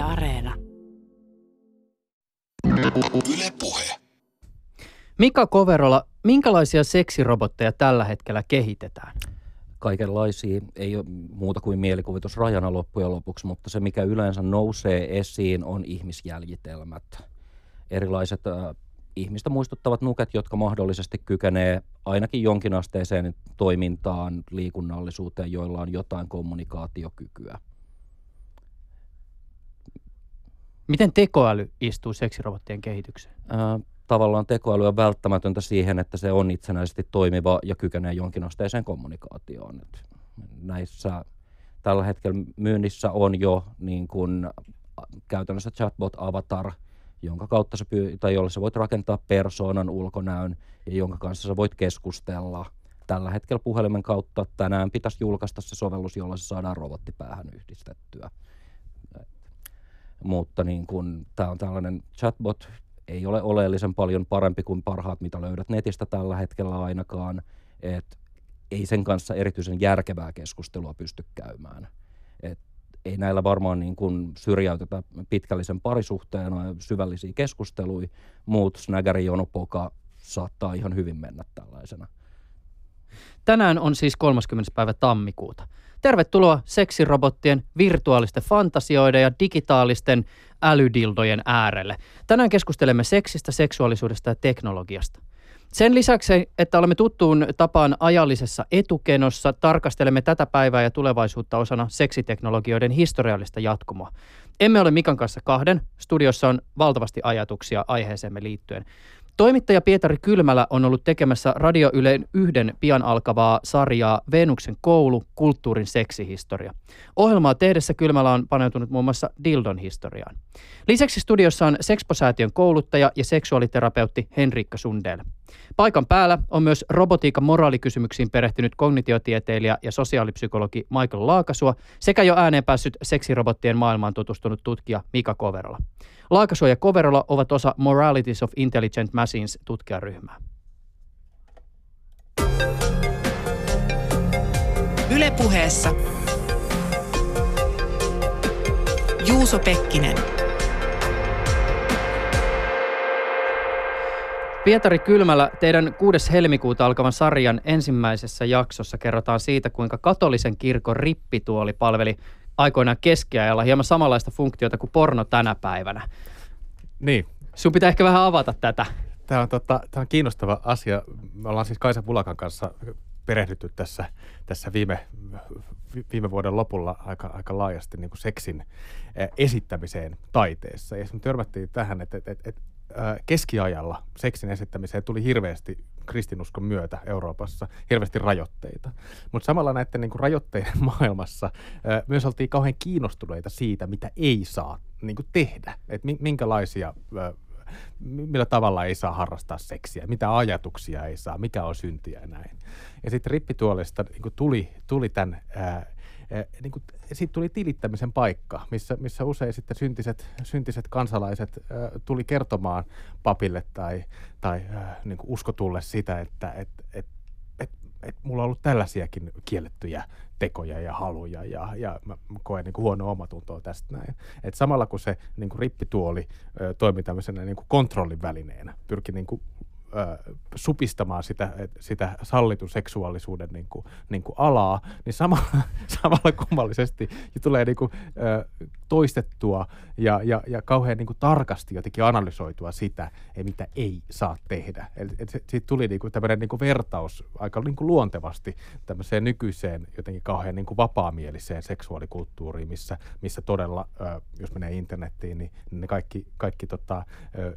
Yle Areena. Yle Puhe. Mika Koverola, minkälaisia seksirobotteja tällä hetkellä kehitetään? kaikenlaisia, ei ole muuta kuin mielikuvitus rajana loppujen lopuksi, mutta se mikä yleensä nousee esiin on ihmisjäljitelmät. Erilaiset äh, ihmistä muistuttavat nuket, jotka mahdollisesti kykenee ainakin jonkinasteiseen toimintaan, liikunnallisuuteen, joilla on jotain kommunikaatiokykyä. Miten tekoäly istuu seksirobottien kehitykseen? Äh, tavallaan tekoäly on välttämätöntä siihen, että se on itsenäisesti toimiva ja kykenee jonkinasteiseen kommunikaatioon. Et näissä tällä hetkellä myynnissä on jo niin kuin, käytännössä chatbot-avatar, jonka kautta se pyy- tai jolle sä voit rakentaa persoonan ulkonäön ja jonka kanssa sä voit keskustella. Tällä hetkellä puhelimen kautta tänään pitäisi julkaista se sovellus, jolla se saadaan robottipäähän yhdistettyä. Mutta niin kun, tämä on tällainen chatbot, ei ole oleellisen paljon parempi kuin parhaat, mitä löydät netistä tällä hetkellä ainakaan. Et ei sen kanssa erityisen järkevää keskustelua pysty käymään. Et ei näillä varmaan niin kuin syrjäytetä pitkällisen parisuhteen syvällisiä keskusteluja, mutta snägäri jonopoka saattaa ihan hyvin mennä tällaisena. Tänään on siis 30. päivä tammikuuta. Tervetuloa seksirobottien, virtuaalisten fantasioiden ja digitaalisten älydildojen äärelle. Tänään keskustelemme seksistä, seksuaalisuudesta ja teknologiasta. Sen lisäksi, että olemme tuttuun tapaan ajallisessa etukenossa, tarkastelemme tätä päivää ja tulevaisuutta osana seksiteknologioiden historiallista jatkumoa. Emme ole Mikan kanssa kahden. Studiossa on valtavasti ajatuksia aiheeseemme liittyen. Toimittaja Pietari Kylmälä on ollut tekemässä Radio Ylen yhden pian alkavaa sarjaa Venuksen koulu, kulttuurin seksihistoria. Ohjelmaa tehdessä Kylmälä on paneutunut muun muassa Dildon historiaan. Lisäksi studiossa on Sexposäätiön kouluttaja ja seksuaaliterapeutti Henrikka Sundel. Paikan päällä on myös robotiikan moraalikysymyksiin perehtynyt kognitiotieteilijä ja sosiaalipsykologi Michael Laakasua sekä jo ääneen päässyt seksirobottien maailmaan tutustunut tutkija Mika Koverola. Laakasua ja Koverola ovat osa Moralities of Intelligent Machines tutkijaryhmää. Ylepuheessa Juuso Pekkinen. Pietari Kylmälä, teidän 6. helmikuuta alkavan sarjan ensimmäisessä jaksossa kerrotaan siitä, kuinka katolisen kirkon rippituoli palveli aikoinaan keskiajalla hieman samanlaista funktiota kuin porno tänä päivänä. Niin. Sun pitää ehkä vähän avata tätä. Tämä on, tota, tämä on kiinnostava asia. Me ollaan siis Kaisa Pulakan kanssa perehdytty tässä, tässä viime, viime vuoden lopulla aika, aika laajasti niin kuin seksin esittämiseen taiteessa. Ja me törmättiin tähän, että, että, että keskiajalla seksin esittämiseen tuli hirveästi kristinuskon myötä Euroopassa hirveästi rajoitteita. Mutta samalla näiden niin kuin rajoitteiden maailmassa myös oltiin kauhean kiinnostuneita siitä, mitä ei saa niin kuin tehdä. Että minkälaisia millä tavalla ei saa harrastaa seksiä, mitä ajatuksia ei saa, mikä on syntiä ja näin. Ja sitten rippituolesta niin tuli, tuli tämän niin kuin, siitä tuli tilittämisen paikka, missä, missä usein sitten syntiset, syntiset kansalaiset äh, tuli kertomaan papille tai, tai äh, niin kuin uskotulle sitä, että et, et, et, et mulla on ollut tällaisiakin kiellettyjä tekoja ja haluja ja, ja mä koen niin huonoa omatuntoa tästä näin. Et samalla kun se niin kuin rippituoli ö, toimi tämmöisenä niin kuin kontrollin välineenä, pyrki niin kuin ö, supistamaan sitä, sitä sallitun seksuaalisuuden niin kuin, niin kuin alaa, niin samalla, samalla kummallisesti tulee niin kuin, ö, toistettua ja, ja, ja kauhean niin kuin tarkasti jotenkin analysoitua sitä, mitä ei saa tehdä. Eli siitä tuli niin kuin tämmöinen niin kuin vertaus aika niin kuin luontevasti tämmöiseen nykyiseen jotenkin kauhean niin kuin vapaamieliseen seksuaalikulttuuriin, missä, missä todella, ö, jos menee internettiin, niin ne kaikki, kaikki tota,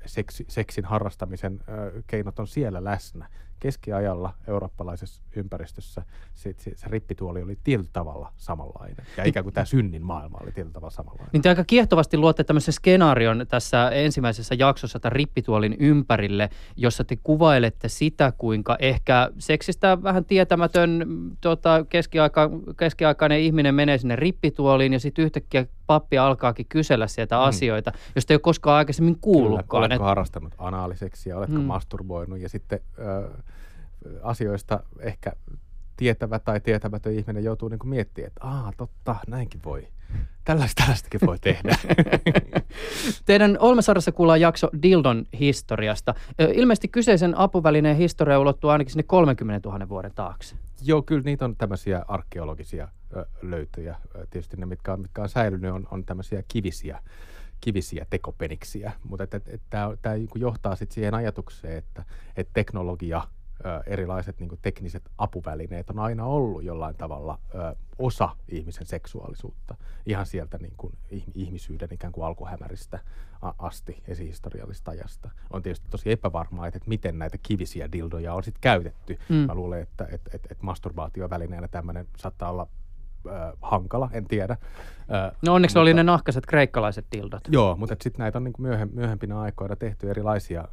seksi, seksin harrastamisen ö, keinot on siellä läsnä keskiajalla eurooppalaisessa ympäristössä se, se, se rippituoli oli tietyllä tavalla samanlainen. Ja ikään kuin tämä synnin maailma oli tietyllä tavalla samanlainen. Niin te aika kiehtovasti luotte tämmöisen skenaarion tässä ensimmäisessä jaksossa tämän rippituolin ympärille, jossa te kuvailette sitä, kuinka ehkä seksistä vähän tietämätön tota, keskiaika, keskiaikainen ihminen menee sinne rippituoliin ja sitten yhtäkkiä pappi alkaakin kysellä sieltä mm. asioita, josta ei ole koskaan aikaisemmin kuullutkaan. Kyllä, oletko harrastanut anaaliseksiä, oletko mm. masturboinut ja sitten... Ö, asioista ehkä tietävä tai tietämätön ihminen joutuu niin miettimään, että aa, totta, näinkin voi tällaista, tällaistakin voi tehdä. Teidän Olmesarjassa kuullaan jakso Dildon historiasta. Ilmeisesti kyseisen apuvälineen historia ulottuu ainakin sinne 30 000 vuoden taakse. Joo, kyllä niitä on tämmöisiä arkeologisia löytöjä. Tietysti ne, mitkä on, mitkä on säilynyt, on, on tämmöisiä kivisiä, kivisiä tekopeniksiä. Mutta tämä niinku johtaa sitten siihen ajatukseen, että et teknologia, erilaiset niinku tekniset apuvälineet on aina ollut jollain tavalla ö, osa ihmisen seksuaalisuutta. Ihan sieltä niinku ih- ihmisyyden ikään kuin alkuhämäristä asti, esihistoriallisesta ajasta. On tietysti tosi epävarmaa, että, miten näitä kivisiä dildoja on sitten käytetty. Mm. Mä luulen, että, että, että, että masturbaatiovälineenä tämmöinen saattaa olla hankala, en tiedä. No onneksi mutta- oli ne nahkaset kreikkalaiset dildot. Joo, mutta sitten näitä on niin myöhem, myöhempinä aikoina tehty erilaisia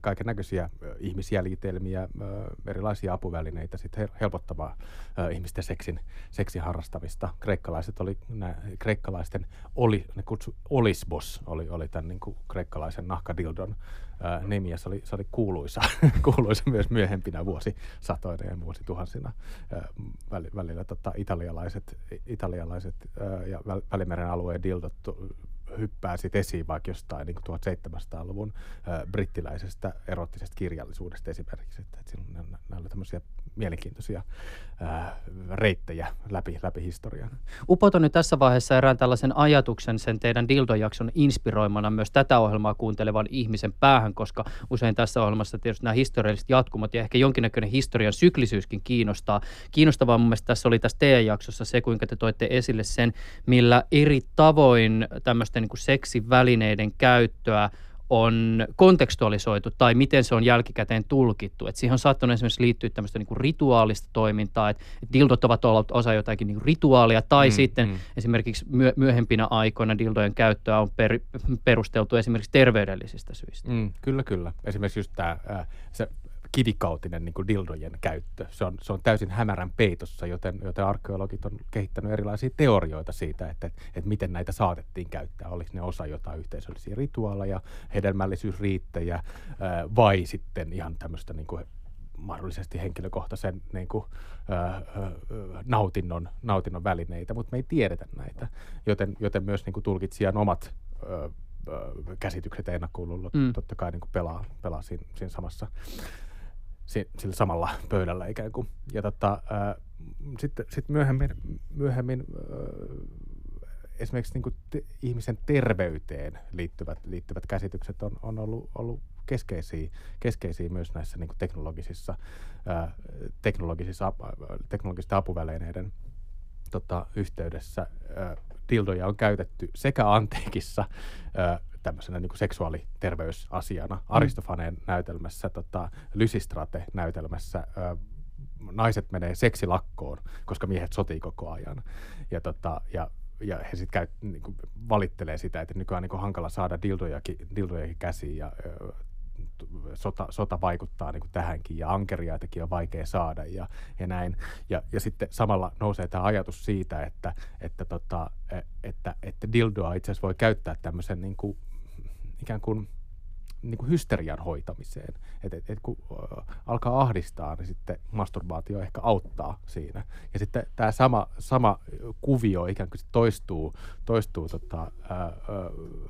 kaiken näköisiä ihmisjäljitelmiä, erilaisia apuvälineitä sit hel- helpottamaan ö, ihmisten seksin, seksin harrastamista. Kreikkalaiset oli, nää, kreikkalaisten oli, ne kutsu, Olisbos oli, oli tämän niin kuin kreikkalaisen nahkadildon ö, nimi ja se oli, se oli kuuluisa, kuuluisa myös myöhempinä vuosisatoina ja vuosituhansina. Ö, väl, välillä tota, italialaiset, italialaiset ö, ja Väl- Välimeren alueen dildot hyppää sit esiin vaikka jostain niin 1700-luvun ö, brittiläisestä erottisesta kirjallisuudesta esimerkiksi. Että, että nämä oli tämmöisiä mielenkiintoisia ö, reittejä läpi, läpi historian. Upotan nyt tässä vaiheessa erään tällaisen ajatuksen sen teidän Dildo-jakson inspiroimana myös tätä ohjelmaa kuuntelevan ihmisen päähän, koska usein tässä ohjelmassa tietysti nämä historialliset jatkumot ja ehkä jonkinnäköinen historian syklisyyskin kiinnostaa. Kiinnostavaa mun mielestä tässä oli tässä teidän jaksossa se, kuinka te toitte esille sen, millä eri tavoin tämmöisten niin seksivälineiden käyttöä on kontekstualisoitu tai miten se on jälkikäteen tulkittu. Et siihen on saattanut esimerkiksi liittyä tämmöistä niinku rituaalista toimintaa, että et dildot ovat olleet osa jotakin niinku rituaalia tai mm, sitten mm. esimerkiksi myö- myöhempinä aikoina dildojen käyttöä on per, perusteltu esimerkiksi terveydellisistä syistä. Mm, kyllä, kyllä. Esimerkiksi just tämä se kivikautinen niin kuin dildojen käyttö. Se on, se on täysin hämärän peitossa, joten, joten arkeologit on kehittänyt erilaisia teorioita siitä, että, että miten näitä saatettiin käyttää. Oliko ne osa jotain yhteisöllisiä rituaaleja, hedelmällisyysriittejä vai sitten ihan tämmöistä niin kuin mahdollisesti henkilökohtaisen niin kuin, ää, ää, nautinnon, nautinnon välineitä, mutta me ei tiedetä näitä, joten, joten myös niin kuin tulkitsijan omat ää, käsitykset ja ennakkoluulot Mm. totta kai niin kuin pelaa, pelaa siinä, siinä samassa sillä samalla pöydällä ikään kuin. Ja tota, ää, sitten sit myöhemmin, myöhemmin ää, esimerkiksi niin te, ihmisen terveyteen liittyvät, liittyvät käsitykset on, on ollut, ollut keskeisiä, keskeisiä myös näissä niin teknologisissa, ää, teknologisissa, teknologisten apuvälineiden tota, yhteydessä. Ää, dildoja on käytetty sekä antiikissa tämmöisenä niin kuin seksuaaliterveysasiana. Aristofaneen näytelmässä, tota, Lysistrate-näytelmässä ää, naiset menee seksilakkoon, koska miehet sotii koko ajan. Ja, tota, ja, ja he sitten niin valittelee sitä, että nykyään niin hankala saada dildojakin, dildojakin käsiin ja ö, sota, sota vaikuttaa niin kuin tähänkin ja ankeriaitakin on vaikea saada ja, ja näin. Ja, ja sitten samalla nousee tämä ajatus siitä, että, että, tota, e- että, että dildoa itse asiassa voi käyttää tämmöisen niin kuin, ikään kuin niin kuin hysterian hoitamiseen. Et, et, et kun alkaa ahdistaa, niin sitten masturbaatio ehkä auttaa siinä. Ja sitten tämä sama, sama kuvio ikään kuin toistuu, toistuu tota, ää, ää,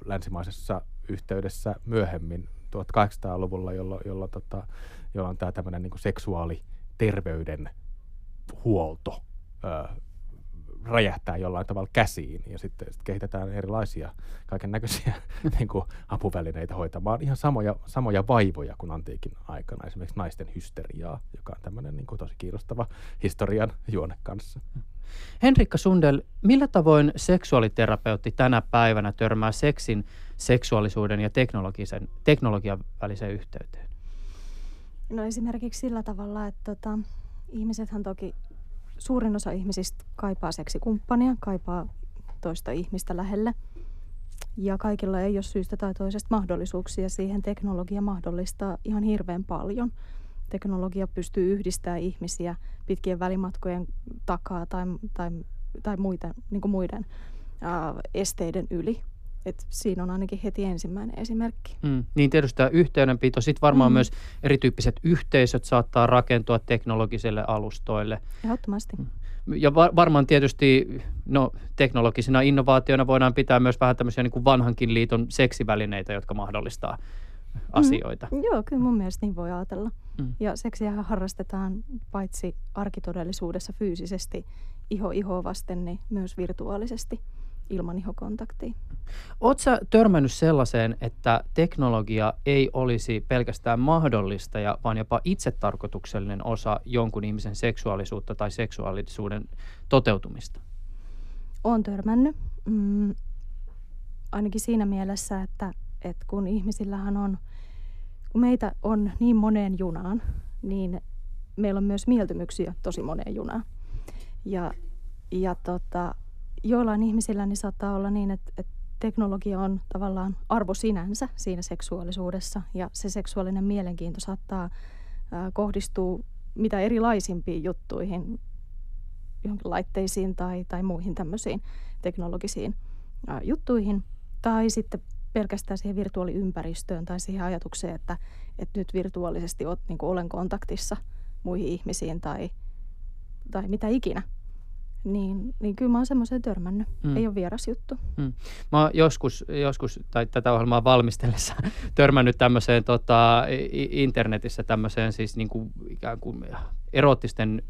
länsimaisessa yhteydessä myöhemmin 1800-luvulla, jolloin, jolloin, tota, jolloin on tämä tämmöinen niin seksuaaliterveyden huolto ää, räjähtää jollain tavalla käsiin ja sitten sit kehitetään erilaisia kaiken näköisiä niin apuvälineitä hoitamaan ihan samoja, samoja vaivoja kuin antiikin aikana, esimerkiksi naisten hysteriaa, joka on tämmöinen niin kuin tosi kiinnostava historian juone kanssa. Henrikka Sundel, millä tavoin seksuaaliterapeutti tänä päivänä törmää seksin, seksuaalisuuden ja teknologisen, teknologian väliseen yhteyteen? No esimerkiksi sillä tavalla, että tota, ihmisethän toki, suurin osa ihmisistä kaipaa seksikumppania, kaipaa toista ihmistä lähelle. Ja kaikilla ei ole syystä tai toisesta mahdollisuuksia siihen. Teknologia mahdollistaa ihan hirveän paljon. Teknologia pystyy yhdistämään ihmisiä pitkien välimatkojen takaa tai, tai, tai muiden, niin muiden ää, esteiden yli. Et siinä on ainakin heti ensimmäinen esimerkki. Mm. Niin tietysti tämä yhteydenpito. Sitten varmaan Mm. myös erityyppiset yhteisöt saattaa rakentua teknologisille alustoille. Ehdottomasti. Ja va- varmaan tietysti no, teknologisina innovaatioina voidaan pitää myös vähän tämmöisiä niin kuin vanhankin liiton seksivälineitä, jotka mahdollistaa asioita. Mm, joo, kyllä mun mielestä niin voi ajatella. Mm. Ja seksiä harrastetaan paitsi arkitodellisuudessa fyysisesti iho ihoa vasten, niin myös virtuaalisesti ilman ihokontaktia. Oletko törmännyt sellaiseen, että teknologia ei olisi pelkästään mahdollista, ja, vaan jopa itsetarkoituksellinen osa jonkun ihmisen seksuaalisuutta tai seksuaalisuuden toteutumista? Olen törmännyt. Mm, ainakin siinä mielessä, että, että kun ihmisillähän on, kun meitä on niin moneen junaan, niin meillä on myös mieltymyksiä tosi moneen junaan. Ja, ja tota, joillain ihmisillä niin saattaa olla niin, että, että teknologia on tavallaan arvo sinänsä siinä seksuaalisuudessa ja se seksuaalinen mielenkiinto saattaa kohdistua mitä erilaisimpiin juttuihin, johonkin laitteisiin tai, tai muihin tämmöisiin teknologisiin juttuihin. Tai sitten pelkästään siihen virtuaaliympäristöön tai siihen ajatukseen, että, että nyt virtuaalisesti olet, niin olen kontaktissa muihin ihmisiin tai, tai mitä ikinä. Niin, niin kyllä mä oon semmoiseen törmännyt. Mm. Ei ole vieras juttu. Mm. Mä oon joskus, joskus tai tätä ohjelmaa valmistellessa törmännyt tämmöiseen tota, internetissä tämmöiseen siis niin kuin, ikään kuin erottisten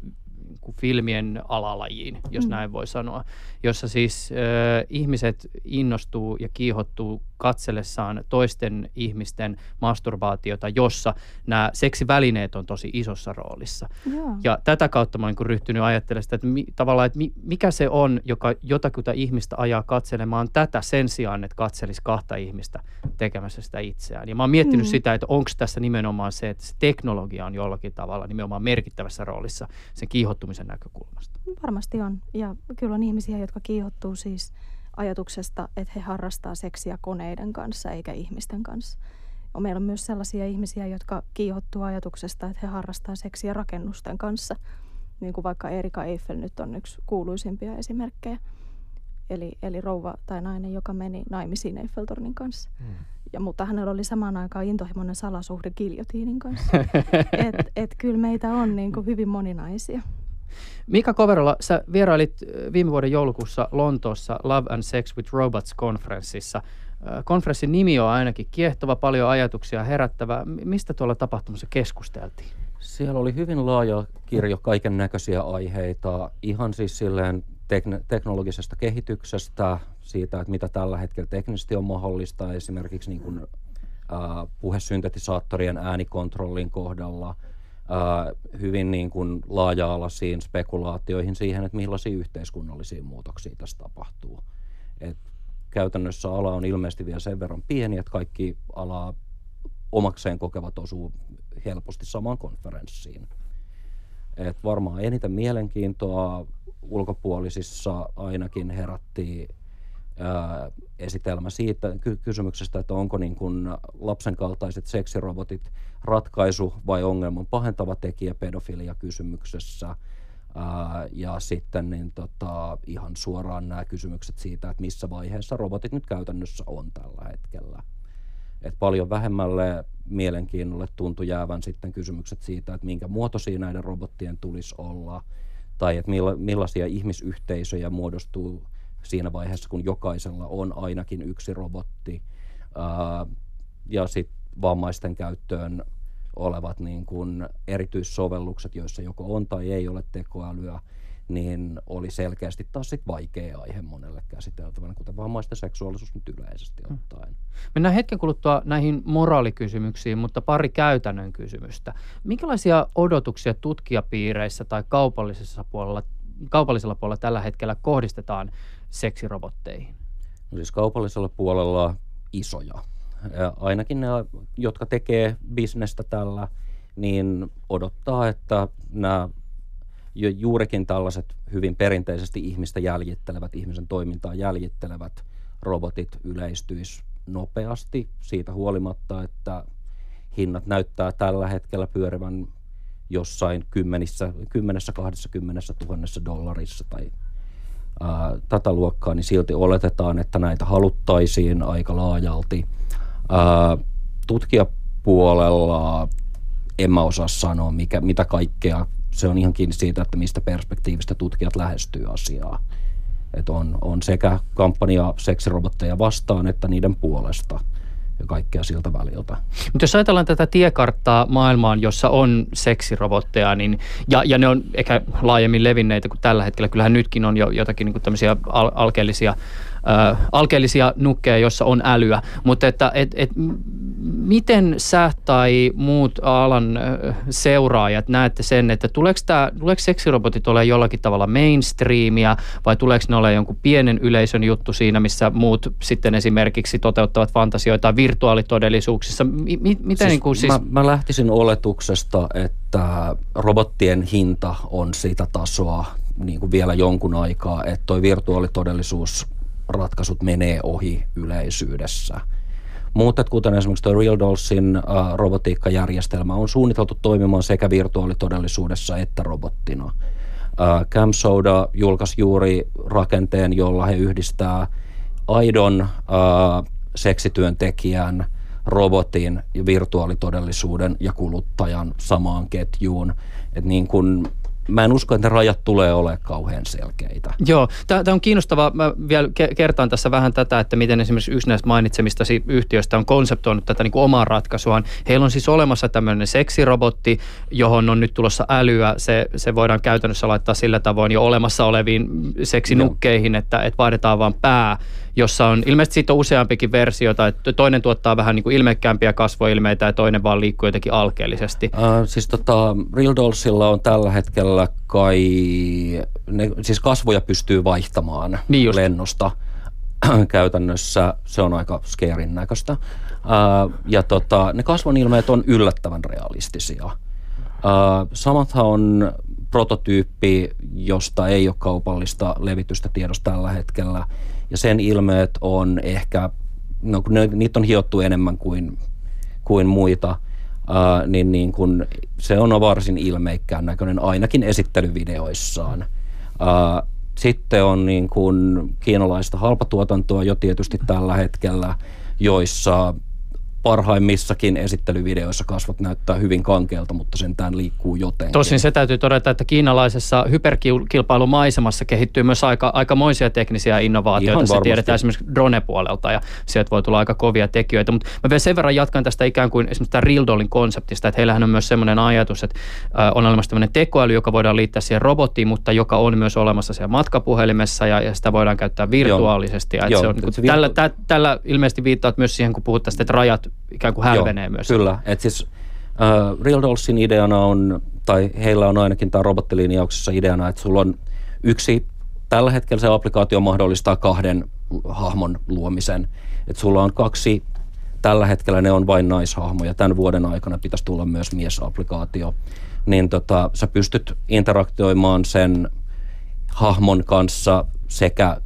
kuin filmien alalajiin, jos mm. näin voi sanoa, jossa siis äh, ihmiset innostuu ja kiihottuu katsellessaan toisten ihmisten masturbaatiota, jossa nämä seksivälineet on tosi isossa roolissa. Joo. Ja tätä kautta mä oon niin ryhtynyt ajattelemaan sitä, että mi, tavallaan, että mi, mikä se on, joka jotakuta ihmistä ajaa katselemaan tätä sen sijaan, että katselisi kahta ihmistä tekemässä sitä itseään. Ja mä oon miettinyt mm. sitä, että onko tässä nimenomaan se, että se teknologia on jollakin tavalla nimenomaan merkittävässä roolissa sen kiihottumisen näkökulmasta. Varmasti on. Ja kyllä on ihmisiä, jotka kiihottuu siis ajatuksesta, että he harrastaa seksiä koneiden kanssa eikä ihmisten kanssa. Meillä on myös sellaisia ihmisiä, jotka kiihottuu ajatuksesta, että he harrastaa seksiä rakennusten kanssa. Niin kuin vaikka Erika Eiffel nyt on yksi kuuluisimpia esimerkkejä. Eli, eli rouva tai nainen, joka meni naimisiin Eiffeltornin kanssa. Hmm. Ja, mutta hänellä oli samaan aikaan intohimoinen salasuhde giljotiinin kanssa. et, et kyllä meitä on niin kuin hyvin moninaisia. Mika Koverola, sä vierailit viime vuoden joulukuussa Lontoossa Love and Sex with Robots-konferenssissa. Konferenssin nimi on ainakin kiehtova, paljon ajatuksia herättävä. Mistä tuolla tapahtumassa keskusteltiin? Siellä oli hyvin laaja kirjo kaiken näköisiä aiheita, ihan siis silleen tekn- teknologisesta kehityksestä, siitä, että mitä tällä hetkellä teknisesti on mahdollista, esimerkiksi niin kuin, äh, puhesyntetisaattorien äänikontrollin kohdalla – hyvin niin kuin laaja-alaisiin spekulaatioihin siihen, että millaisia yhteiskunnallisia muutoksia tässä tapahtuu. Et käytännössä ala on ilmeisesti vielä sen verran pieni, että kaikki alaa omakseen kokevat osuu helposti samaan konferenssiin. Et varmaan eniten mielenkiintoa ulkopuolisissa ainakin herätti esitelmä siitä ky- kysymyksestä, että onko niin kuin lapsen kaltaiset seksirobotit ratkaisu vai ongelman pahentava tekijä pedofilia kysymyksessä. Ja sitten niin tota, ihan suoraan nämä kysymykset siitä, että missä vaiheessa robotit nyt käytännössä on tällä hetkellä. Et paljon vähemmälle mielenkiinnolle tuntui jäävän sitten kysymykset siitä, että minkä muotoisia näiden robottien tulisi olla, tai että milla, millaisia ihmisyhteisöjä muodostuu siinä vaiheessa, kun jokaisella on ainakin yksi robotti. Ää, ja sitten vammaisten käyttöön olevat niin kuin erityissovellukset, joissa joko on tai ei ole tekoälyä, niin oli selkeästi taas sit vaikea aihe monelle käsiteltävänä, kuten vammaisten seksuaalisuus nyt yleisesti hmm. ottaen. Mennään hetken kuluttua näihin moraalikysymyksiin, mutta pari käytännön kysymystä. Minkälaisia odotuksia tutkijapiireissä tai kaupallisessa puolella, kaupallisella puolella tällä hetkellä kohdistetaan seksirobotteihin? No siis kaupallisella puolella isoja. Ja ainakin ne, jotka tekee bisnestä tällä, niin odottaa, että nämä jo juurikin tällaiset hyvin perinteisesti ihmistä jäljittelevät, ihmisen toimintaa jäljittelevät robotit yleistyis nopeasti siitä huolimatta, että hinnat näyttää tällä hetkellä pyörivän jossain kymmenissä, kymmenessä, kahdessa kymmenessä tuhannessa dollarissa tai tätä luokkaa, niin silti oletetaan, että näitä haluttaisiin aika laajalti. Tutkijapuolella en mä osaa sanoa, mikä, mitä kaikkea se on ihan kiinni siitä, että mistä perspektiivistä tutkijat lähestyy asiaa. Et on, on sekä kampanja seksirobotteja vastaan että niiden puolesta ja kaikkea siltä väliltä. Mutta jos ajatellaan tätä tiekarttaa maailmaan, jossa on seksirobotteja, niin, ja, ja ne on ehkä laajemmin levinneitä kuin tällä hetkellä, kyllähän nytkin on jo jotakin niin tämmöisiä al- alkeellisia äh, alkeellisia nukkeja, joissa on älyä, mutta että et, et, miten sä tai muut alan seuraajat näette sen, että tuleeko, tää, tuleeko seksirobotit olemaan jollakin tavalla mainstreamia vai tuleeko ne olemaan jonkun pienen yleisön juttu siinä, missä muut sitten esimerkiksi toteuttavat fantasioita virtuaalitodellisuuksissa? M- miten siis, niin kuin, siis... Mä, mä lähtisin oletuksesta, että robottien hinta on sitä tasoa niin kuin vielä jonkun aikaa, että toi virtuaalitodellisuus ratkaisut menee ohi yleisyydessä. Mutta kuten esimerkiksi tuo Real Dollsin äh, robotiikkajärjestelmä on suunniteltu toimimaan sekä virtuaalitodellisuudessa että robottina. Äh, Cam Soda julkaisi juuri rakenteen, jolla he yhdistää aidon äh, seksityöntekijän, robotin, virtuaalitodellisuuden ja kuluttajan samaan ketjuun. Et niin kun mä en usko, että ne rajat tulee olemaan kauhean selkeitä. Joo, tämä on kiinnostavaa. Mä vielä kertaan tässä vähän tätä, että miten esimerkiksi yksi näistä mainitsemista yhtiöistä on konseptoinut tätä niin kuin omaa ratkaisuaan. Heillä on siis olemassa tämmöinen seksirobotti, johon on nyt tulossa älyä. Se, se voidaan käytännössä laittaa sillä tavoin jo olemassa oleviin seksinukkeihin, että, että vaihdetaan vaan pää jossa on ilmeisesti siitä on useampikin versiota, että toinen tuottaa vähän niin kuin ilmekkäämpiä kasvoilmeitä ja toinen vaan liikkuu jotenkin alkeellisesti. Uh, siis tota, Real Dollsilla on tällä hetkellä kai, ne, siis kasvoja pystyy vaihtamaan niin lennosta käytännössä. Se on aika skeerin näköistä. Uh, ja tota, ne kasvonilmeet on yllättävän realistisia. Uh, Samathan on prototyyppi, josta ei ole kaupallista levitystä tiedossa tällä hetkellä – ja sen ilmeet on ehkä, no ne, niitä on hiottu enemmän kuin, kuin muita, ää, niin, niin kun se on varsin ilmeikkään näköinen ainakin esittelyvideoissaan. Ää, sitten on niin kuin kiinalaista halpatuotantoa jo tietysti tällä hetkellä, joissa parhaimmissakin esittelyvideoissa kasvot näyttää hyvin kankealta, mutta sentään liikkuu jotenkin. Tosin se täytyy todeta, että kiinalaisessa hyperkilpailumaisemassa kehittyy myös aika, aikamoisia teknisiä innovaatioita. Se tiedetään esimerkiksi drone-puolelta ja sieltä voi tulla aika kovia tekijöitä. Mutta mä vielä sen verran jatkan tästä ikään kuin esimerkiksi tämä Real Dollin konseptista, että heillähän on myös sellainen ajatus, että on olemassa tämmöinen tekoäly, joka voidaan liittää siihen robottiin, mutta joka on myös olemassa siellä matkapuhelimessa ja, ja sitä voidaan käyttää virtuaalisesti. Joo. Ja Joo. Se on, niin kuin, tällä, tä, tällä ilmeisesti viittaat myös siihen, kun puhut tästä, että rajat ikään kuin hälvenee Joo, myös. Kyllä, että siis uh, Real Dollsin ideana on, tai heillä on ainakin tämä robottilinjauksessa ideana, että sulla on yksi, tällä hetkellä se applikaatio mahdollistaa kahden hahmon luomisen. Että sulla on kaksi, tällä hetkellä ne on vain naishahmoja, tämän vuoden aikana pitäisi tulla myös miesapplikaatio. Niin tota, sä pystyt interaktioimaan sen hahmon kanssa sekä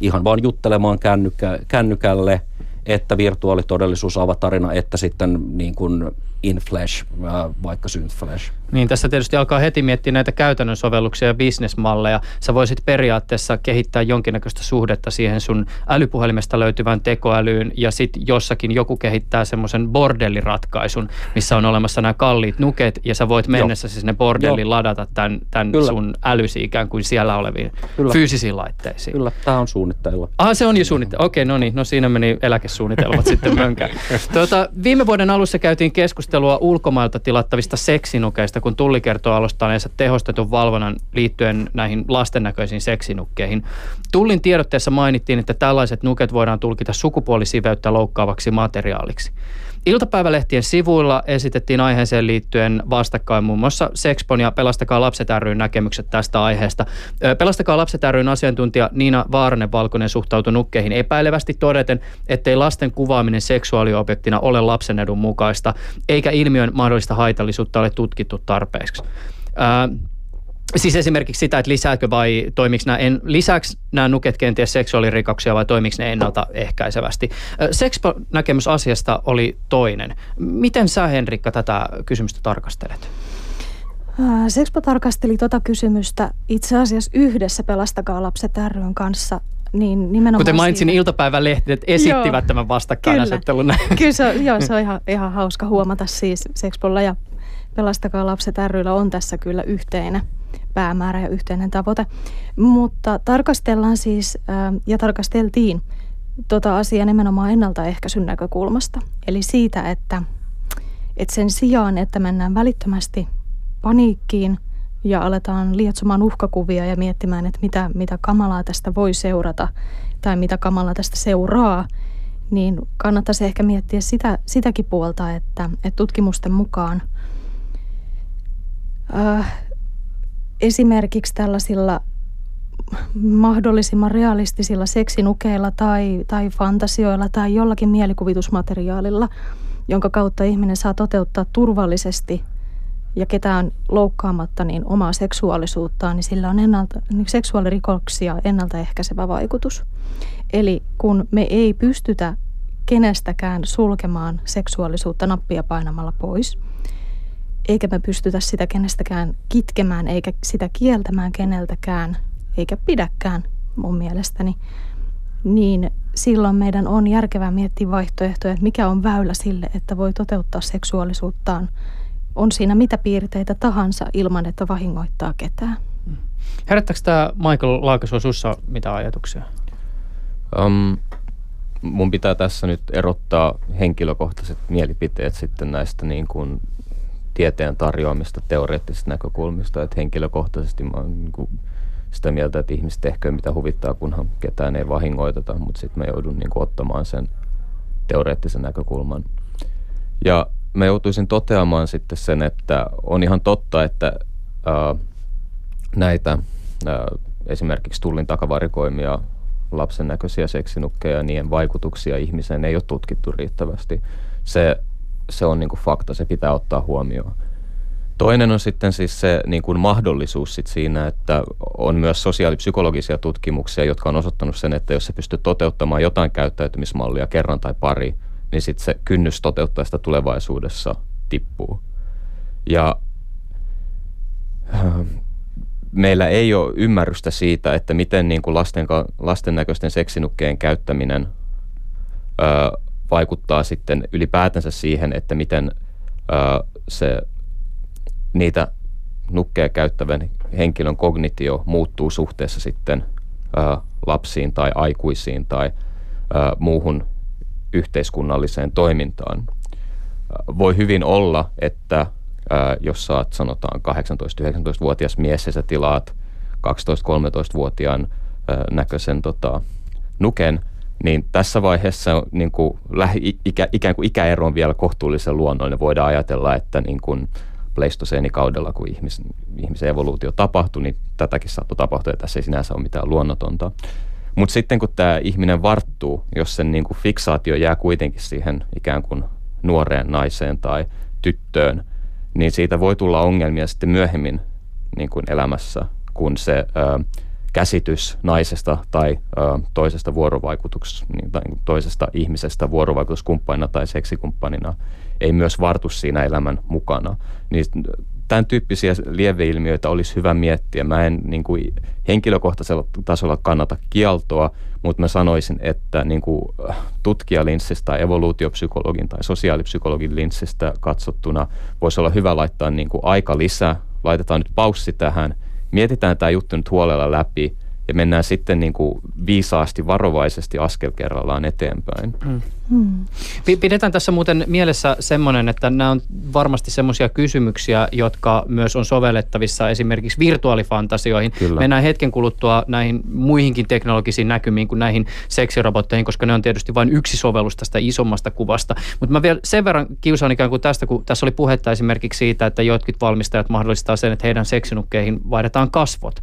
ihan vaan juttelemaan kännykä, kännykälle – että virtuaalitodellisuus avatarina, että sitten niin kuin in flash, äh, vaikka synth flash. Niin, tässä tietysti alkaa heti miettiä näitä käytännön sovelluksia ja bisnesmalleja. Sä voisit periaatteessa kehittää jonkinnäköistä suhdetta siihen sun älypuhelimesta löytyvään tekoälyyn ja sitten jossakin joku kehittää semmoisen bordelliratkaisun, missä on olemassa nämä kalliit nuket ja sä voit mennessä sinne bordelliin ladata tämän, tämän sun älysi ikään kuin siellä oleviin Kyllä. fyysisiin laitteisiin. Kyllä, tämä on suunnitteilla. Ah, se on jo suunnitteilla. Okei, okay, no niin, no siinä meni eläkesuunnitelmat sitten mönkään. Tuota, viime vuoden alussa käytiin keskustelua ulkomailta tilattavista seksinukeista kun Tulli kertoo alustaneensa tehostetun valvonnan liittyen näihin lastennäköisiin seksinukkeihin. Tullin tiedotteessa mainittiin, että tällaiset nuket voidaan tulkita sukupuolisiveyttä loukkaavaksi materiaaliksi. Iltapäivälehtien sivuilla esitettiin aiheeseen liittyen vastakkain muun muassa Sexpon ja Pelastakaa lapset ryn näkemykset tästä aiheesta. Pelastakaa lapset ryn asiantuntija Niina Vaaranen-Valkonen suhtautui nukkeihin epäilevästi todeten, ettei lasten kuvaaminen seksuaaliobjektina ole lapsen edun mukaista, eikä ilmiön mahdollista haitallisuutta ole tutkittu tarpeeksi. Siis esimerkiksi sitä, että lisääkö vai toimiks nämä, en, lisääkö nämä nuket kenties seksuaalirikoksia vai toimiks ne ennaltaehkäisevästi. Sexpo-näkemys asiasta oli toinen. Miten sä Henrikka tätä kysymystä tarkastelet? Sexpo tarkasteli tuota kysymystä itse asiassa yhdessä Pelastakaa lapset ryn kanssa niin nimenomaan Kuten mainitsin, siinä. iltapäivälehdet esittivät joo, tämän vastakkainasettelun. Kyllä, kyllä se, joo, se on ihan, ihan hauska huomata siis Sexpolla ja Pelastakaa lapset ryllä on tässä kyllä yhteinen päämäärä ja yhteinen tavoite. Mutta tarkastellaan siis ja tarkasteltiin tota asiaa nimenomaan ennaltaehkäisyn näkökulmasta. Eli siitä, että, että sen sijaan, että mennään välittömästi paniikkiin ja aletaan lietsomaan uhkakuvia ja miettimään, että mitä, mitä kamalaa tästä voi seurata tai mitä kamalaa tästä seuraa, niin kannattaisi ehkä miettiä sitä, sitäkin puolta, että, että tutkimusten mukaan äh, esimerkiksi tällaisilla mahdollisimman realistisilla seksinukeilla tai, tai fantasioilla tai jollakin mielikuvitusmateriaalilla, jonka kautta ihminen saa toteuttaa turvallisesti ja ketään loukkaamatta niin omaa seksuaalisuuttaan, niin sillä on ennalta, niin seksuaalirikoksia ennaltaehkäisevä vaikutus. Eli kun me ei pystytä kenestäkään sulkemaan seksuaalisuutta nappia painamalla pois, eikä me pystytä sitä kenestäkään kitkemään eikä sitä kieltämään keneltäkään, eikä pidäkään mun mielestäni, niin silloin meidän on järkevää miettiä vaihtoehtoja, että mikä on väylä sille, että voi toteuttaa seksuaalisuuttaan. On siinä mitä piirteitä tahansa ilman, että vahingoittaa ketään. Herättääkö tämä Michael Laakasua sussa mitä ajatuksia? Um, mun pitää tässä nyt erottaa henkilökohtaiset mielipiteet sitten näistä niin kuin tieteen tarjoamista teoreettisista näkökulmista. Että henkilökohtaisesti mä oon niin kuin sitä mieltä, että ihmiset tehköön mitä huvittaa, kunhan ketään ei vahingoiteta, mutta sitten mä joudun niin kuin ottamaan sen teoreettisen näkökulman. Ja mä joutuisin toteamaan sitten sen, että on ihan totta, että ää, näitä ää, esimerkiksi tullin takavarikoimia lapsen näköisiä seksinukkeja ja niiden vaikutuksia ihmiseen ei ole tutkittu riittävästi. Se, se on niin kuin fakta, se pitää ottaa huomioon. Toinen on sitten siis se niin kuin mahdollisuus sit siinä, että on myös sosiaalipsykologisia tutkimuksia, jotka on osoittanut sen, että jos se pystyy toteuttamaan jotain käyttäytymismallia kerran tai pari, niin sitten se kynnys toteuttaa sitä tulevaisuudessa tippuu. Ja meillä ei ole ymmärrystä siitä, että miten niin kuin lasten, lasten näköisten seksinukkeen käyttäminen vaikuttaa sitten ylipäätänsä siihen, että miten ö, se niitä nukkeja käyttävän henkilön kognitio muuttuu suhteessa sitten ö, lapsiin tai aikuisiin tai ö, muuhun yhteiskunnalliseen toimintaan. Voi hyvin olla, että ää, jos saat sanotaan 18-19-vuotias mies ja sä tilaat 12-13-vuotiaan ää, näköisen tota, nuken, niin tässä vaiheessa niin kuin lähi, ikä, ikään kuin ikäero on vielä kohtuullisen luonnollinen. Voidaan ajatella, että niin kuin pleistoseenikaudella, kun ihmis, ihmisen evoluutio tapahtui, niin tätäkin saattoi tapahtua ja tässä ei sinänsä ole mitään luonnotonta. Mutta sitten kun tämä ihminen varttuu, jos sen niin kuin fiksaatio jää kuitenkin siihen ikään kuin nuoreen naiseen tai tyttöön – niin siitä voi tulla ongelmia sitten myöhemmin niin kuin elämässä, kun se ö, käsitys naisesta tai ö, toisesta vuorovaikutuks, niin, tai toisesta ihmisestä vuorovaikutuskumppanina tai seksikumppanina ei myös vartu siinä elämän mukana. Niin tämän tyyppisiä lieveilmiöitä olisi hyvä miettiä. Mä en niin kuin, henkilökohtaisella tasolla kannata kieltoa, mutta mä sanoisin, että niin kuin, tutkijalinssistä, evoluutiopsykologin tai sosiaalipsykologin linssistä katsottuna voisi olla hyvä laittaa niin kuin, aika lisää. Laitetaan nyt paussi tähän, mietitään tämä juttu nyt huolella läpi – ja mennään sitten niin kuin viisaasti, varovaisesti askel kerrallaan eteenpäin. Mm. Hmm. Pidetään tässä muuten mielessä semmoinen, että nämä on varmasti semmoisia kysymyksiä, jotka myös on sovellettavissa esimerkiksi virtuaalifantasioihin. Kyllä. Mennään hetken kuluttua näihin muihinkin teknologisiin näkymiin kuin näihin seksirobotteihin, koska ne on tietysti vain yksi sovellus tästä isommasta kuvasta. Mutta mä vielä sen verran kiusaan ikään kuin tästä, kun tässä oli puhetta esimerkiksi siitä, että jotkut valmistajat mahdollistaa sen, että heidän seksinukkeihin vaihdetaan kasvot.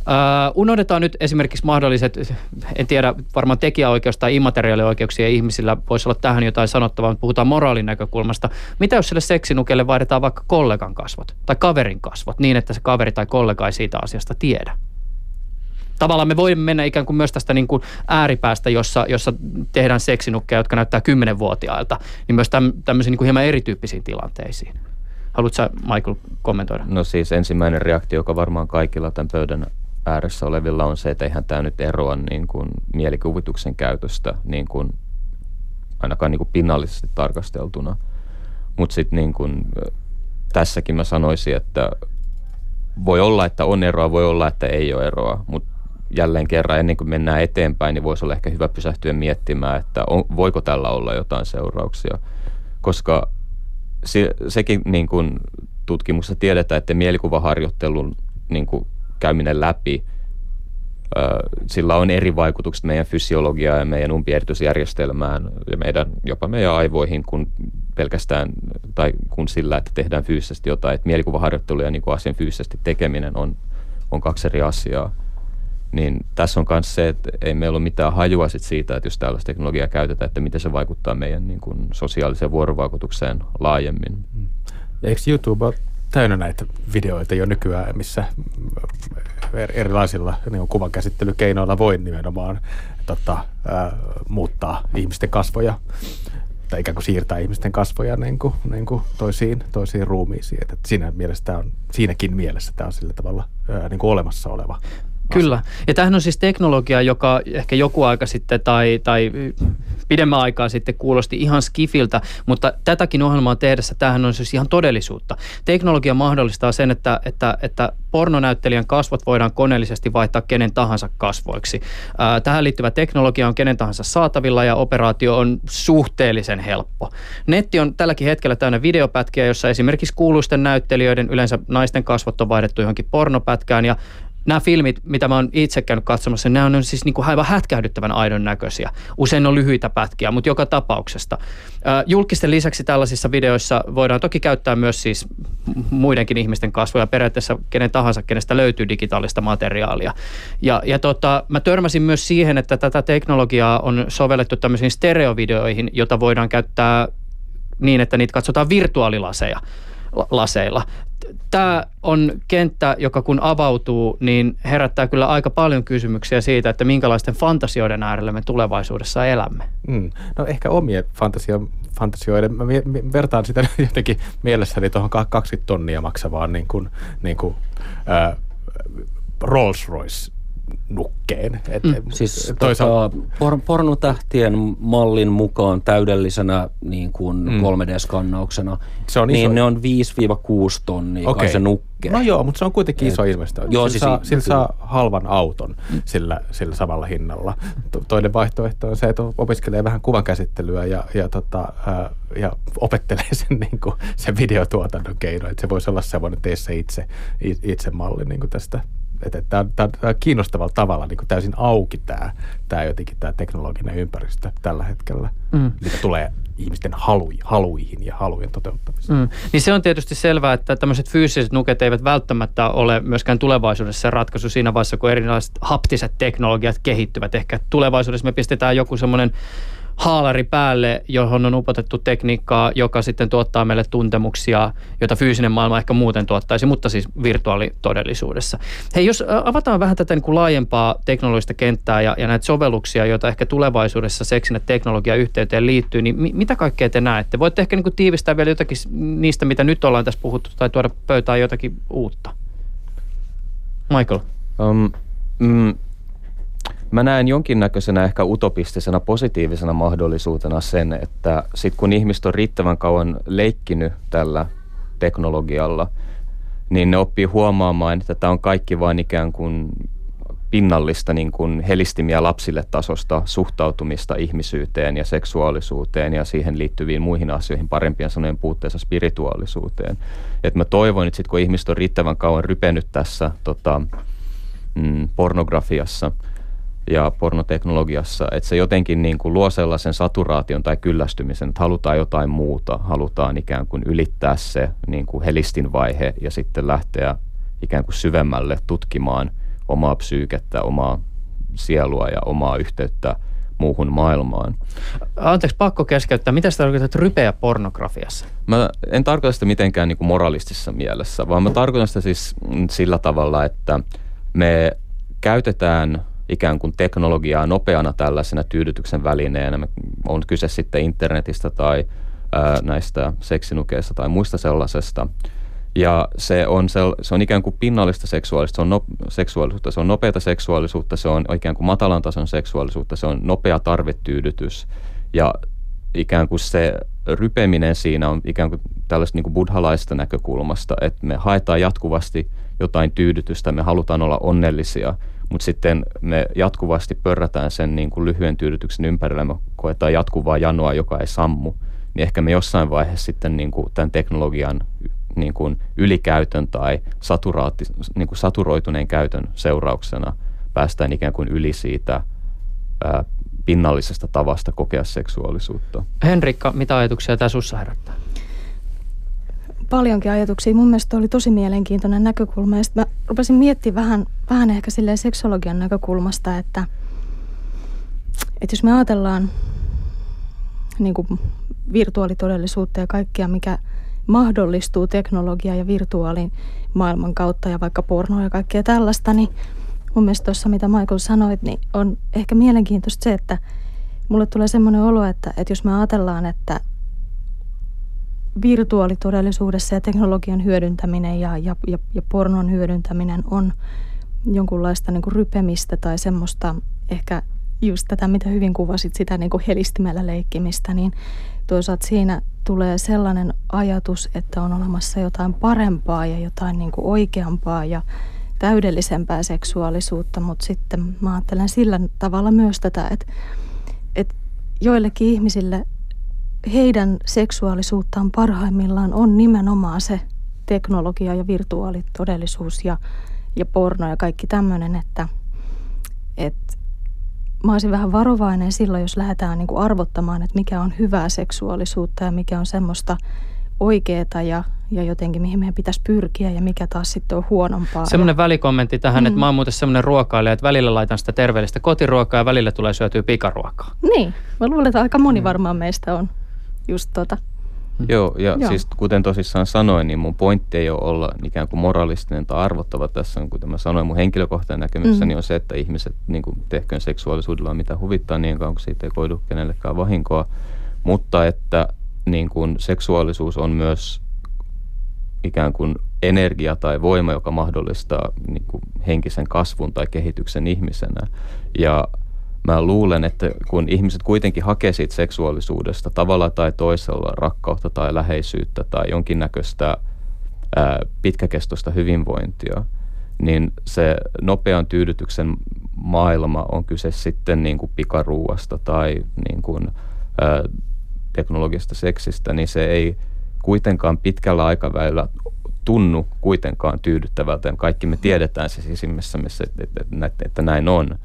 Uh, unohdetaan nyt esimerkiksi mahdolliset, en tiedä, varmaan tekijäoikeus tai immateriaalioikeuksia ihmisillä voisi olla tähän jotain sanottavaa, mutta puhutaan moraalin näkökulmasta. Mitä jos sille seksinukelle vaihdetaan vaikka kollegan kasvot tai kaverin kasvot niin, että se kaveri tai kollega ei siitä asiasta tiedä? Tavallaan me voimme mennä ikään kuin myös tästä niin kuin ääripäästä, jossa, jossa tehdään seksinukkeja, jotka näyttää kymmenenvuotiailta, niin myös täm, tämmöisiin niin kuin hieman erityyppisiin tilanteisiin. Haluatko Michael kommentoida? No siis ensimmäinen reaktio, joka varmaan kaikilla tämän pöydän ääressä olevilla on se, että eihän tämä nyt eroa niin kuin mielikuvituksen käytöstä niin kuin, ainakaan niin kuin pinnallisesti tarkasteltuna. Mutta sitten niin kuin, tässäkin mä sanoisin, että voi olla, että on eroa, voi olla, että ei ole eroa, mutta jälleen kerran ennen kuin mennään eteenpäin, niin voisi olla ehkä hyvä pysähtyä miettimään, että on, voiko tällä olla jotain seurauksia. Koska se, sekin niin kuin tutkimuksessa tiedetään, että mielikuvaharjoittelun niin kuin käyminen läpi, sillä on eri vaikutukset meidän fysiologiaan ja meidän umpieritysjärjestelmään ja meidän, jopa meidän aivoihin kuin pelkästään tai kun sillä, että tehdään fyysisesti jotain. Että mielikuvaharjoittelu ja niin kuin asian fyysisesti tekeminen on, on kaksi eri asiaa niin tässä on myös se, että ei meillä ole mitään hajua sit siitä, että jos tällaista teknologiaa käytetään, että miten se vaikuttaa meidän niin kuin, sosiaaliseen vuorovaikutukseen laajemmin. Ja eikö YouTube täynnä näitä videoita jo nykyään, missä erilaisilla niin kuvankäsittelykeinoilla voi nimenomaan tota, ää, muuttaa ihmisten kasvoja tai ikään kuin siirtää ihmisten kasvoja niin kuin, niin kuin toisiin, toisiin ruumiisiin. Että siinä mielessä on, siinäkin mielessä tämä on sillä tavalla ää, niin kuin olemassa oleva Kyllä. Ja tämähän on siis teknologia, joka ehkä joku aika sitten tai, tai pidemmän aikaa sitten kuulosti ihan skifiltä, mutta tätäkin ohjelmaa tehdessä tämähän on siis ihan todellisuutta. Teknologia mahdollistaa sen, että, että, että pornonäyttelijän kasvot voidaan koneellisesti vaihtaa kenen tahansa kasvoiksi. tähän liittyvä teknologia on kenen tahansa saatavilla ja operaatio on suhteellisen helppo. Netti on tälläkin hetkellä täynnä videopätkiä, jossa esimerkiksi kuuluisten näyttelijöiden, yleensä naisten kasvot on vaihdettu johonkin pornopätkään ja nämä filmit, mitä mä oon itse käynyt katsomassa, nämä on siis niin kuin aivan hätkähdyttävän aidon näköisiä. Usein on lyhyitä pätkiä, mutta joka tapauksesta. Julkisten lisäksi tällaisissa videoissa voidaan toki käyttää myös siis muidenkin ihmisten kasvoja, periaatteessa kenen tahansa, kenestä löytyy digitaalista materiaalia. Ja, ja tota, mä törmäsin myös siihen, että tätä teknologiaa on sovellettu tämmöisiin stereovideoihin, jota voidaan käyttää niin, että niitä katsotaan virtuaalilaseja laseilla tämä on kenttä, joka kun avautuu, niin herättää kyllä aika paljon kysymyksiä siitä, että minkälaisten fantasioiden äärellä me tulevaisuudessa elämme. Mm. No ehkä omien fantasia, fantasioiden, mä vertaan sitä jotenkin mielessäni tuohon 20 tonnia maksavaan niin kuin, niin kuin, äh, Rolls Royce nukkeen. Et, mm. Siis toisaalta... tota, por, pornotähtien mallin mukaan täydellisenä niin kuin mm. 3D-skannauksena, se on niin iso... ne on 5-6 tonnia okay. se nukke. No joo, mutta se on kuitenkin Et, iso investointi. Joo, sillä, siis, saa, sillä saa halvan auton sillä, sillä samalla hinnalla. Toinen vaihtoehto on se, että opiskelee vähän kuvan käsittelyä ja, ja, tota, ää, ja opettelee sen, niin kuin, sen videotuotannon keinoin. Että se voisi olla semmoinen, tee se itse, itse malli niin kuin tästä että tämä on, tämä on kiinnostavalla tavalla niin kuin täysin auki tämä, tämä jotenkin tämä teknologinen ympäristö tällä hetkellä, mm. mitä tulee ihmisten halui, haluihin ja halujen toteuttamiseen. Mm. Niin se on tietysti selvää, että tämmöiset fyysiset nuket eivät välttämättä ole myöskään tulevaisuudessa ratkaisu siinä vaiheessa, kun erilaiset haptiset teknologiat kehittyvät. Ehkä tulevaisuudessa me pistetään joku semmoinen haalari päälle, johon on upotettu tekniikkaa, joka sitten tuottaa meille tuntemuksia, joita fyysinen maailma ehkä muuten tuottaisi, mutta siis virtuaalitodellisuudessa. Hei, jos avataan vähän tätä niin kuin laajempaa teknologista kenttää ja, ja näitä sovelluksia, joita ehkä tulevaisuudessa seksin ja teknologian yhteyteen liittyy, niin mi- mitä kaikkea te näette? Voitte ehkä niin kuin tiivistää vielä jotakin niistä, mitä nyt ollaan tässä puhuttu, tai tuoda pöytään jotakin uutta. Michael. Um, mm, Mä näen jonkinnäköisenä ehkä utopistisena positiivisena mahdollisuutena sen, että sit kun ihmiset on riittävän kauan leikkinyt tällä teknologialla, niin ne oppii huomaamaan, että tämä on kaikki vain ikään kuin pinnallista niin kuin helistimiä lapsille tasosta suhtautumista ihmisyyteen ja seksuaalisuuteen ja siihen liittyviin muihin asioihin, parempien sanojen puutteessa spirituaalisuuteen. Et mä toivon, että sit kun ihmiset on riittävän kauan rypennyt tässä tota, mm, pornografiassa – ja pornoteknologiassa, että se jotenkin niin kuin luo sellaisen saturaation tai kyllästymisen, että halutaan jotain muuta, halutaan ikään kuin ylittää se niin kuin helistin vaihe ja sitten lähteä ikään kuin syvemmälle tutkimaan omaa psyykettä, omaa sielua ja omaa yhteyttä muuhun maailmaan. Anteeksi, pakko keskeyttää. Mitä sä tarkoitat rypeä pornografiassa? Mä en tarkoita sitä mitenkään niin kuin moralistisessa mielessä, vaan mä tarkoitan sitä siis sillä tavalla, että me käytetään ikään kuin teknologiaa nopeana tällaisena tyydytyksen välineenä. On kyse sitten internetistä tai ää, näistä seksinukeista tai muista sellaisesta. Ja se on, se, se on ikään kuin pinnallista seksuaalista, se on no, seksuaalisuutta, se on nopeata seksuaalisuutta, se on ikään kuin matalan tason seksuaalisuutta, se on nopea tarvetyydytys. Ja ikään kuin se rypeminen siinä on ikään kuin tällaista niin kuin buddhalaista näkökulmasta, että me haetaan jatkuvasti jotain tyydytystä, me halutaan olla onnellisia, mutta sitten me jatkuvasti pörrätään sen niin kuin lyhyen tyydytyksen ympärillä, me koetaan jatkuvaa janoa, joka ei sammu, niin ehkä me jossain vaiheessa sitten niin kuin tämän teknologian niin kuin ylikäytön tai saturaatti, niin kuin saturoituneen käytön seurauksena päästään ikään kuin yli siitä ää, pinnallisesta tavasta kokea seksuaalisuutta. Henrikka, mitä ajatuksia tämä sussa herättää? Paljonkin ajatuksia. Mun mielestä oli tosi mielenkiintoinen näkökulma. Ja mä rupesin miettimään vähän, vähän ehkä silleen seksologian näkökulmasta, että, että jos me ajatellaan niin kuin virtuaalitodellisuutta ja kaikkea, mikä mahdollistuu teknologia ja virtuaalin maailman kautta ja vaikka pornoa ja kaikkea tällaista, niin mun mielestä tuossa, mitä Michael sanoit, niin on ehkä mielenkiintoista se, että mulle tulee semmoinen olo, että, että jos me ajatellaan, että virtuaalitodellisuudessa ja teknologian hyödyntäminen ja, ja, ja, ja pornon hyödyntäminen on jonkunlaista niin kuin rypemistä tai semmoista ehkä just tätä, mitä hyvin kuvasit, sitä niin kuin helistimellä leikkimistä, niin toisaalta siinä tulee sellainen ajatus, että on olemassa jotain parempaa ja jotain niin kuin oikeampaa ja täydellisempää seksuaalisuutta, mutta sitten mä ajattelen sillä tavalla myös tätä, että, että joillekin ihmisille heidän seksuaalisuuttaan parhaimmillaan on nimenomaan se teknologia ja virtuaalitodellisuus ja, ja porno ja kaikki tämmöinen, että, että mä olisin vähän varovainen silloin, jos lähdetään niin kuin arvottamaan, että mikä on hyvää seksuaalisuutta ja mikä on semmoista oikeeta ja, ja jotenkin mihin meidän pitäisi pyrkiä ja mikä taas sitten on huonompaa. Semmoinen välikommentti tähän, mm. että mä oon muuten semmoinen ruokailija, että välillä laitan sitä terveellistä kotiruokaa ja välillä tulee syötyä pikaruokaa. Niin, mä luulen, että aika moni mm. varmaan meistä on just tota. Mm. Joo, ja Joo. siis kuten tosissaan sanoin, niin mun pointti ei ole olla ikään kuin moralistinen tai arvottava tässä, kuten mä sanoin, mun henkilökohtainen näkemykseni mm. on se, että ihmiset niin kuin tehköön seksuaalisuudella mitä huvittaa niin kauan kuin siitä ei koidu kenellekään vahinkoa, mutta että niin kuin seksuaalisuus on myös ikään kuin energia tai voima, joka mahdollistaa niin kuin henkisen kasvun tai kehityksen ihmisenä. Ja mä luulen, että kun ihmiset kuitenkin hakee siitä seksuaalisuudesta tavalla tai toisella rakkautta tai läheisyyttä tai jonkinnäköistä ää, pitkäkestoista hyvinvointia, niin se nopean tyydytyksen maailma on kyse sitten niin kuin pikaruuasta tai niin kuin, ää, teknologisesta seksistä, niin se ei kuitenkaan pitkällä aikavälillä tunnu kuitenkaan tyydyttävältä. Kaikki me tiedetään se sisimmässämme, että, että, että näin on.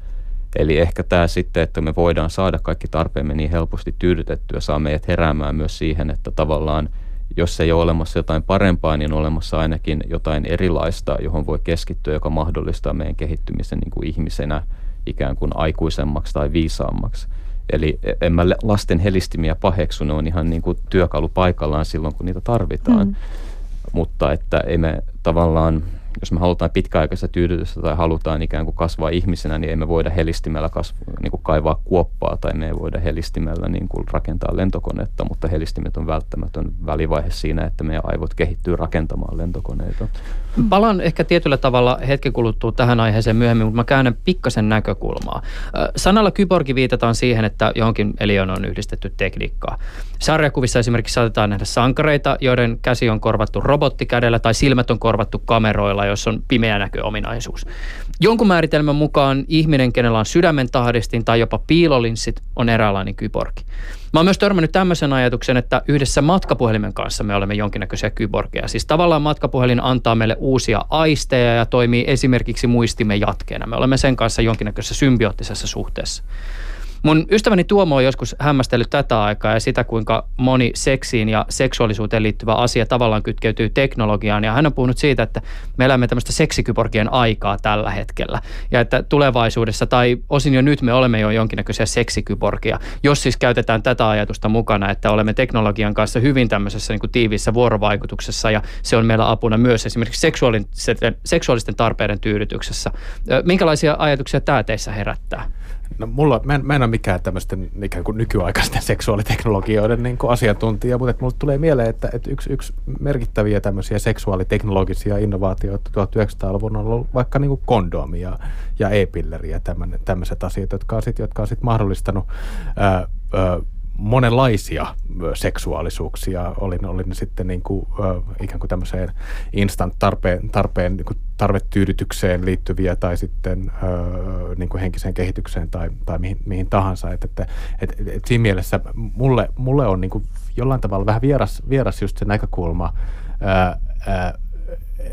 Eli ehkä tämä sitten, että me voidaan saada kaikki tarpeemme niin helposti tyydytettyä, saa meidät heräämään myös siihen, että tavallaan jos ei ole olemassa jotain parempaa, niin on olemassa ainakin jotain erilaista, johon voi keskittyä, joka mahdollistaa meidän kehittymisen niin kuin ihmisenä ikään kuin aikuisemmaksi tai viisaammaksi. Eli en mä lasten helistimiä paheksu, ne on ihan niin kuin työkalu paikallaan silloin, kun niitä tarvitaan. Mm. Mutta että ei me tavallaan jos me halutaan pitkäaikaista tyydytystä tai halutaan ikään kuin kasvaa ihmisenä, niin ei me voida helistimellä kasvu, niin kuin kaivaa kuoppaa tai me ei voida helistimellä niin kuin rakentaa lentokonetta, mutta helistimet on välttämätön välivaihe siinä, että meidän aivot kehittyy rakentamaan lentokoneita. Palaan ehkä tietyllä tavalla hetken kuluttua tähän aiheeseen myöhemmin, mutta mä käännän pikkasen näkökulmaa. Sanalla kyborgi viitataan siihen, että johonkin eliön on yhdistetty tekniikkaa. Sarjakuvissa esimerkiksi saatetaan nähdä sankareita, joiden käsi on korvattu robottikädellä tai silmät on korvattu kameroilla, jos on pimeä näköominaisuus. Jonkun määritelmän mukaan ihminen, kenellä on sydämen tahdistin tai jopa piilolinssit, on eräänlainen kyborgi. Mä oon myös törmännyt tämmöisen ajatuksen, että yhdessä matkapuhelimen kanssa me olemme jonkinnäköisiä kyborgeja. Siis tavallaan matkapuhelin antaa meille uusia aisteja ja toimii esimerkiksi muistimme jatkeena. Me olemme sen kanssa jonkinnäköisessä symbioottisessa suhteessa. Mun ystäväni Tuomo on joskus hämmästellyt tätä aikaa ja sitä, kuinka moni seksiin ja seksuaalisuuteen liittyvä asia tavallaan kytkeytyy teknologiaan. Ja hän on puhunut siitä, että me elämme tämmöistä seksikyborgien aikaa tällä hetkellä. Ja että tulevaisuudessa tai osin jo nyt me olemme jo jonkinnäköisiä seksikyborgia. Jos siis käytetään tätä ajatusta mukana, että olemme teknologian kanssa hyvin tämmöisessä niin kuin tiiviissä vuorovaikutuksessa ja se on meillä apuna myös esimerkiksi seksuaalisten, seksuaalisten tarpeiden tyydytyksessä. Minkälaisia ajatuksia tämä teissä herättää? No mulla, mä en, mä en ole mikään tämmöisten ikään kuin nykyaikaisten seksuaaliteknologioiden niin kuin asiantuntija, mutta mulle tulee mieleen, että, että yksi, yksi merkittäviä tämmöisiä seksuaaliteknologisia innovaatioita 1900-luvun on ollut vaikka niin kuin kondomi ja, ja e-pilleri ja tämmöiset asiat, jotka on sitten sit mahdollistanut ää, ää, monenlaisia seksuaalisuuksia, oli, oli ne sitten niin kuin, ikään kuin tämmöiseen instant tarpeen, tarpeen niin kuin tarvetyydytykseen liittyviä tai sitten niin kuin henkiseen kehitykseen tai, tai mihin, mihin tahansa. Et, että, et, et siinä mielessä mulle, mulle on niin kuin jollain tavalla vähän vieras, vieras just se näkökulma ää, ää,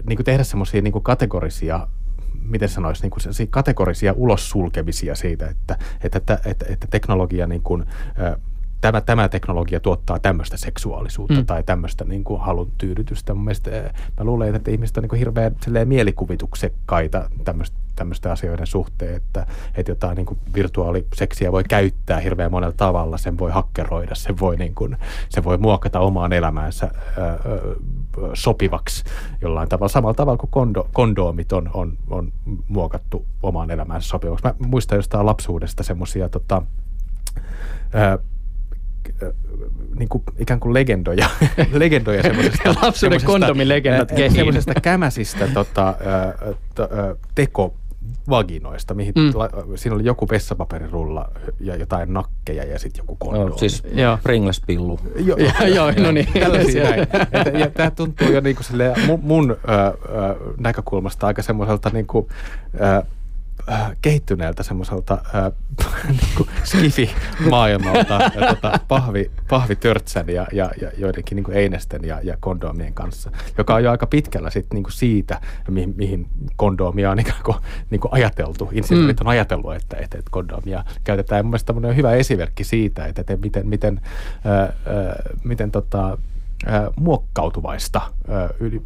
niin kuin tehdä semmoisia niin kategorisia miten sanoisi, niin kuin kategorisia ulossulkemisia siitä, että, että, että, että, että teknologia niin kuin, tämä, tämä teknologia tuottaa tämmöistä seksuaalisuutta mm. tai tämmöistä niin kuin halun tyydytystä. Mun mielestä, mä luulen, että ihmiset on niin kuin hirveän mielikuvituksekkaita tämmöistä tämmöisten asioiden suhteen, että, että jotain niin kuin virtuaaliseksiä voi käyttää hirveän monella tavalla, sen voi hakkeroida, sen voi, niin kuin, sen voi muokata omaan elämäänsä ää, sopivaksi jollain tavalla, samalla tavalla kuin kondo, kondoomit on, on, on muokattu omaan elämäänsä sopivaksi. Mä muistan jostain lapsuudesta semmoisia tota, niin kuin, ikään kuin legendoja, legendoja semmoisesta... Lapsuuden kondomilegendat kehiin. Semmoisesta kämäsistä tota, to, teko vaginoista, mihin mm. la, siinä oli joku vessapaperirulla ja jotain nakkeja ja sitten joku kondoomi. No, siis Pringles-pillu. Joo, joo, no niin. Tällaisia näin. Ja, ja tämä tuntuu jo niin kuin mun, mun ö, ö, näkökulmasta aika semmoiselta niin kuin, ö, äh, kehittyneeltä semmoiselta äh, niin skifi-maailmalta ja, tota, pahvi, pahvitörtsän ja, ja, ja joidenkin niin einesten ja, ja kondoomien kanssa, joka on jo aika pitkällä sit, niin kuin siitä, mihin, mihin kondoomia on ikään kuin, niin kuin ajateltu. Insinöörit mm. on ajatellut, että, että, että kondoomia käytetään. Ja mun mielestä on hyvä esimerkki siitä, että, että miten, miten, äh, äh, miten tota, muokkautuvaista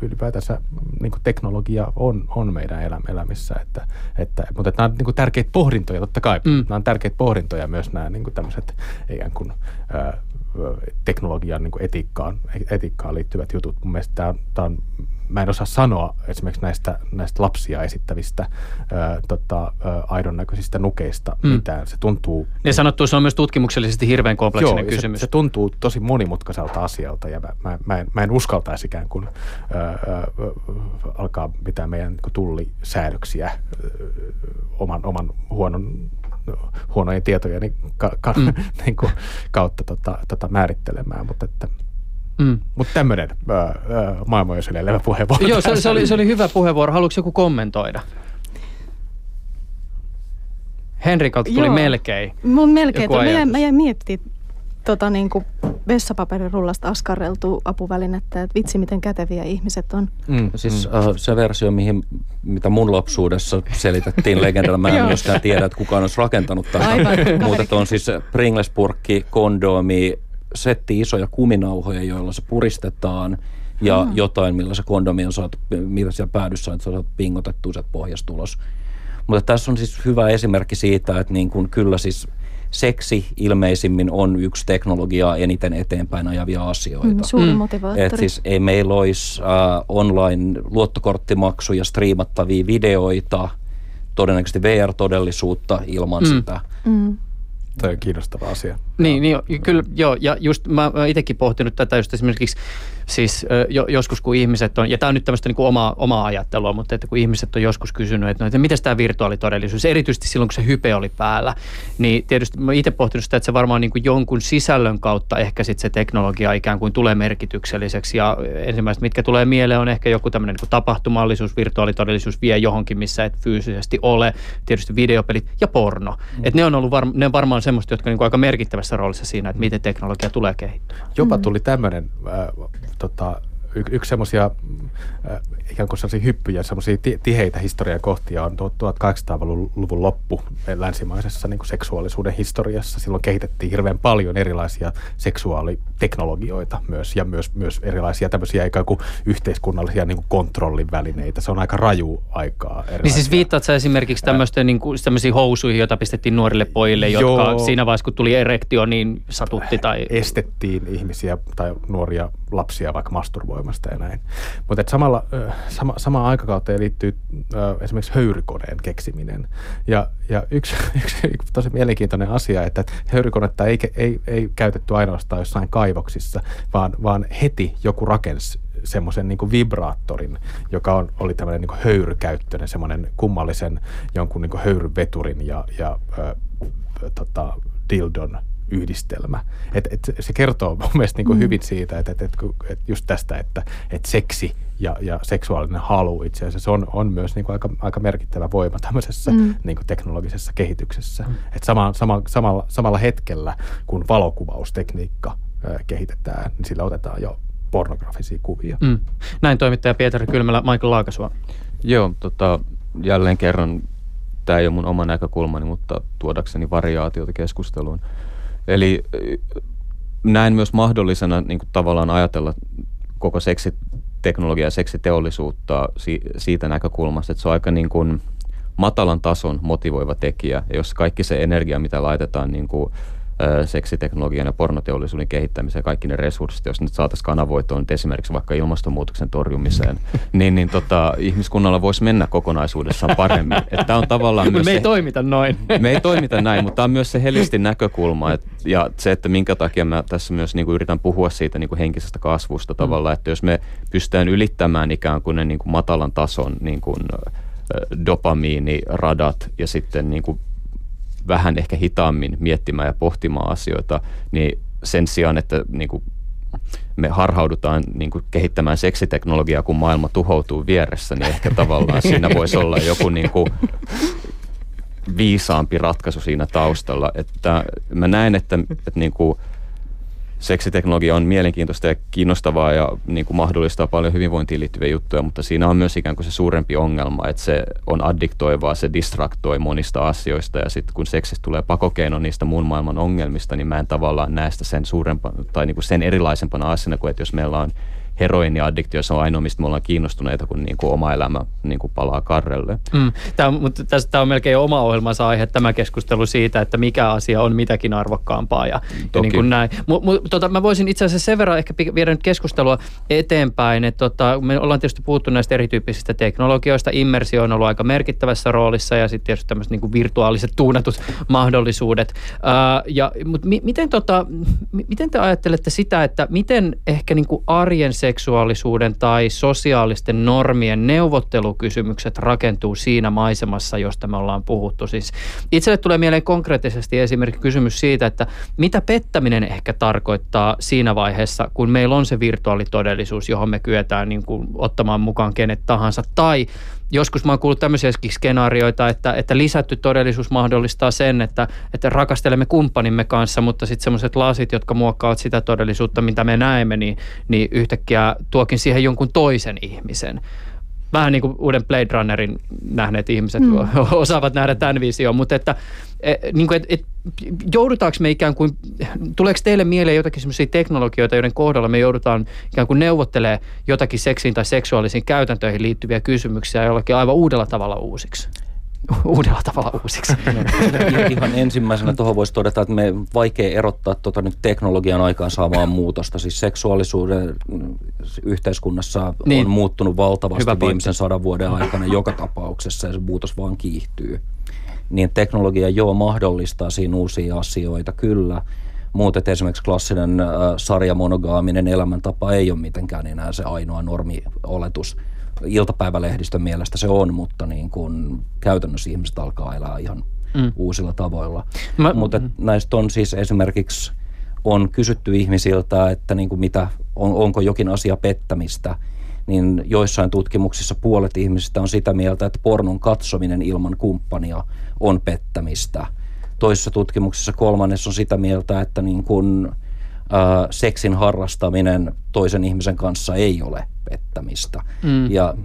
ylipäätänsä niin kuin teknologia on, on meidän elämissä. Että, että, mutta että nämä on niin kuin tärkeitä pohdintoja totta kai. Mm. Nämä on tärkeitä pohdintoja myös nämä niin kuin tämmöiset ikään kuin, teknologian niin kuin etiikkaan, etiikkaan liittyvät jutut. Mun mielestä tämä on, tämä on mä en osaa sanoa esimerkiksi näistä, näistä lapsia esittävistä ää, tota, ää, aidon näköisistä nukeista mm. mitään. Se tuntuu... Ne sanottu, se on myös tutkimuksellisesti hirveän kompleksinen joo, kysymys. Se, se tuntuu tosi monimutkaiselta asialta ja mä, mä, mä, en, mä en uskaltaisi ikään kuin ää, ää, alkaa mitään meidän niin tullisäädöksiä ää, oman, oman huonon huonojen tietojen ka, ka, mm. niin kuin, kautta tota, tota määrittelemään, mutta että Mm. Mutta tämmöinen maailman jos levä puheenvuoro. Joo, se, se, oli, se oli hyvä puheenvuoro. Haluatko joku kommentoida? Henrikalta tuli Joo. melkein. Mun melkein. Mä jäin, mä jäin miettimään tota, niin kuin vessapaperirullasta askarreltu apuvälinettä, että vitsi miten käteviä ihmiset on. Mm, siis mm. Uh, se versio, mihin, mitä mun lapsuudessa selitettiin legendalla, mä en myöskään tiedä, että kukaan olisi rakentanut tätä. Mutta on siis Pringles-purkki, kondoomi, setti isoja kuminauhoja, joilla se puristetaan ja mm. jotain, millä se kondomi on saatu, mitä siellä päädyssä on, että sä pingotettua sieltä pohjasta ulos. Mutta tässä on siis hyvä esimerkki siitä, että niin kun kyllä siis seksi ilmeisimmin on yksi teknologiaa eniten eteenpäin ajavia asioita. Mm, suuri mm. motivaattori. Et siis ei meillä olisi äh, online luottokorttimaksuja, striimattavia videoita, todennäköisesti VR-todellisuutta ilman mm. sitä. Mm. Tämä on kiinnostava asia. Niin, niin kyllä joo, ja just mä, mä itsekin pohtinut tätä just esimerkiksi siis jo, joskus kun ihmiset on, ja tämä on nyt tämmöistä niin kuin omaa, omaa ajattelua, mutta että kun ihmiset on joskus kysynyt, että, no, että miten tämä virtuaalitodellisuus, erityisesti silloin kun se hype oli päällä, niin tietysti mä itse pohtinut sitä, että se varmaan niin kuin jonkun sisällön kautta ehkä sitten se teknologia ikään kuin tulee merkitykselliseksi, ja ensimmäiset, mitkä tulee mieleen, on ehkä joku tämmöinen niin tapahtumallisuus, virtuaalitodellisuus vie johonkin, missä et fyysisesti ole, tietysti videopelit ja porno. Mm. Et ne on ollut var, ne on varmaan semmoista, jotka niin kuin aika merkittävässä roolissa siinä, että miten teknologia tulee kehittyä. Jopa tuli tämmöinen äh, tota, y- yksi semmoisia äh, ikään kuin sellaisia hyppyjä, semmoisia tiheitä historian kohtia on 1800-luvun loppu länsimaisessa niin kuin seksuaalisuuden historiassa. Silloin kehitettiin hirveän paljon erilaisia seksuaaliteknologioita myös ja myös, myös erilaisia tämmöisiä ikään kuin yhteiskunnallisia niin kuin kontrollin välineitä. Se on aika raju aikaa. Erilaisia. Niin siis viittaat sä esimerkiksi tämmöisten niin kuin, housuihin, joita pistettiin nuorille pojille, jotka Joo. siinä vaiheessa kun tuli erektio, niin satutti tai... Estettiin ihmisiä tai nuoria lapsia vaikka masturboimasta ja näin. Mutta samalla sama, samaan aikakauteen liittyy esimerkiksi höyrykoneen keksiminen. Ja, ja yksi, yksi tosi mielenkiintoinen asia, että höyrykonetta ei, ei, ei käytetty ainoastaan jossain kaivoksissa, vaan, vaan heti joku rakensi semmoisen niin vibraattorin, joka on, oli tämmöinen niin höyrykäyttöinen, semmoinen kummallisen jonkun niin höyryveturin ja, ja äh, tota, dildon yhdistelmä. Et, et se kertoo mun mielestä niin kuin mm. hyvin siitä, että et, et, et just tästä, että et seksi ja, ja seksuaalinen halu itse asiassa on, on myös niin kuin aika, aika merkittävä voima tämmöisessä mm. niin kuin teknologisessa kehityksessä. Mm. Et sama, sama, samalla, samalla hetkellä, kun valokuvaustekniikka ö, kehitetään, niin sillä otetaan jo pornografisia kuvia. Mm. Näin toimittaja Pietari Kylmälä, Michael Laakasua. Joo, tota, jälleen kerran tämä ei ole mun oma näkökulmani, mutta tuodakseni variaatiota keskusteluun. Eli näen myös mahdollisena niin kuin tavallaan ajatella koko seksiteknologiaa ja seksiteollisuutta si- siitä näkökulmasta, että se on aika niin kuin matalan tason motivoiva tekijä. Jos kaikki se energia, mitä laitetaan niin kuin seksiteknologian ja pornoteollisuuden kehittämiseen, kaikki ne resurssit, jos nyt saataisiin kanavoitua nyt esimerkiksi vaikka ilmastonmuutoksen torjumiseen, niin, niin tota, ihmiskunnalla voisi mennä kokonaisuudessaan paremmin. Tämä on tavallaan myös me ei se, toimita noin. Me ei toimita näin, mutta tämä on myös se helistin näkökulma et, ja se, että minkä takia mä tässä myös niin kuin yritän puhua siitä niin kuin henkisestä kasvusta mm. tavallaan, että jos me pystytään ylittämään ikään kuin ne niin kuin matalan tason niin kuin, dopamiiniradat ja sitten niin kuin vähän ehkä hitaammin miettimään ja pohtimaan asioita, niin sen sijaan, että niin kuin me harhaudutaan niin kuin kehittämään seksiteknologiaa, kun maailma tuhoutuu vieressä, niin ehkä tavallaan siinä voisi olla joku niin kuin viisaampi ratkaisu siinä taustalla. Että mä näen, että, että niin kuin seksiteknologia on mielenkiintoista ja kiinnostavaa ja niin kuin mahdollistaa paljon hyvinvointiin liittyviä juttuja, mutta siinä on myös ikään kuin se suurempi ongelma, että se on addiktoivaa, se distraktoi monista asioista ja sitten kun seksistä tulee pakokeino niistä muun maailman ongelmista, niin mä en tavallaan näe sitä sen suurempana tai niin kuin sen erilaisempana asiana kuin että jos meillä on heroiniaddiktio, se on ainoa, mistä me ollaan kiinnostuneita, kun niin kuin oma elämä niin kuin palaa karrelle. Mm. Tämä, on, mutta tästä on melkein oma ohjelmansa aihe, tämä keskustelu siitä, että mikä asia on mitäkin arvokkaampaa ja, ja niin kuin näin. M- m- tota, mä voisin itse asiassa sen verran ehkä viedä nyt keskustelua eteenpäin, että tota, me ollaan tietysti puhuttu näistä erityyppisistä teknologioista, immersio on ollut aika merkittävässä roolissa ja sitten tietysti tämmöiset niin kuin virtuaaliset tuunatut mahdollisuudet. Uh, ja, mutta mi- miten, tota, miten te ajattelette sitä, että miten ehkä niin kuin arjen se seksuaalisuuden tai sosiaalisten normien neuvottelukysymykset rakentuu siinä maisemassa, josta me ollaan puhuttu. Siis itselle tulee mieleen konkreettisesti esimerkiksi kysymys siitä, että mitä pettäminen ehkä tarkoittaa siinä vaiheessa, kun meillä on se virtuaalitodellisuus, johon me kyetään niin kuin ottamaan mukaan kenet tahansa, tai joskus mä oon kuullut tämmöisiäkin skenaarioita, että, että lisätty todellisuus mahdollistaa sen, että, että rakastelemme kumppanimme kanssa, mutta sitten semmoiset lasit, jotka muokkaavat sitä todellisuutta, mitä me näemme, niin, niin yhtäkkiä tuokin siihen jonkun toisen ihmisen vähän niin kuin uuden Blade Runnerin nähneet ihmiset mm. osaavat nähdä tämän vision, mutta että niin kuin, et, et, joudutaanko me ikään kuin, tuleeko teille mieleen jotakin sellaisia teknologioita, joiden kohdalla me joudutaan ikään kuin neuvottelemaan jotakin seksiin tai seksuaalisiin käytäntöihin liittyviä kysymyksiä jollakin aivan uudella tavalla uusiksi? uudella tavalla uusiksi. Ihan ensimmäisenä tuohon voisi todeta, että me vaikea erottaa tuota nyt teknologian aikaan saamaa muutosta. Siis seksuaalisuuden yhteiskunnassa niin. on muuttunut valtavasti viimeisen sadan vuoden aikana joka tapauksessa ja se muutos vaan kiihtyy. Niin teknologia joo mahdollistaa siinä uusia asioita, kyllä. Muuten esimerkiksi klassinen äh, sarjamonogaaminen elämäntapa ei ole mitenkään enää se ainoa normioletus iltapäivälehdistön mielestä se on, mutta niin kuin käytännössä ihmiset alkaa elää ihan mm. uusilla tavoilla. Mä, mutta mm. näistä on siis esimerkiksi on kysytty ihmisiltä, että niin kuin mitä, on, onko jokin asia pettämistä, niin joissain tutkimuksissa puolet ihmisistä on sitä mieltä, että pornon katsominen ilman kumppania on pettämistä. Toisissa tutkimuksissa kolmannes on sitä mieltä, että niin kuin, äh, seksin harrastaminen toisen ihmisen kanssa ei ole pettämistä. Mm. Ja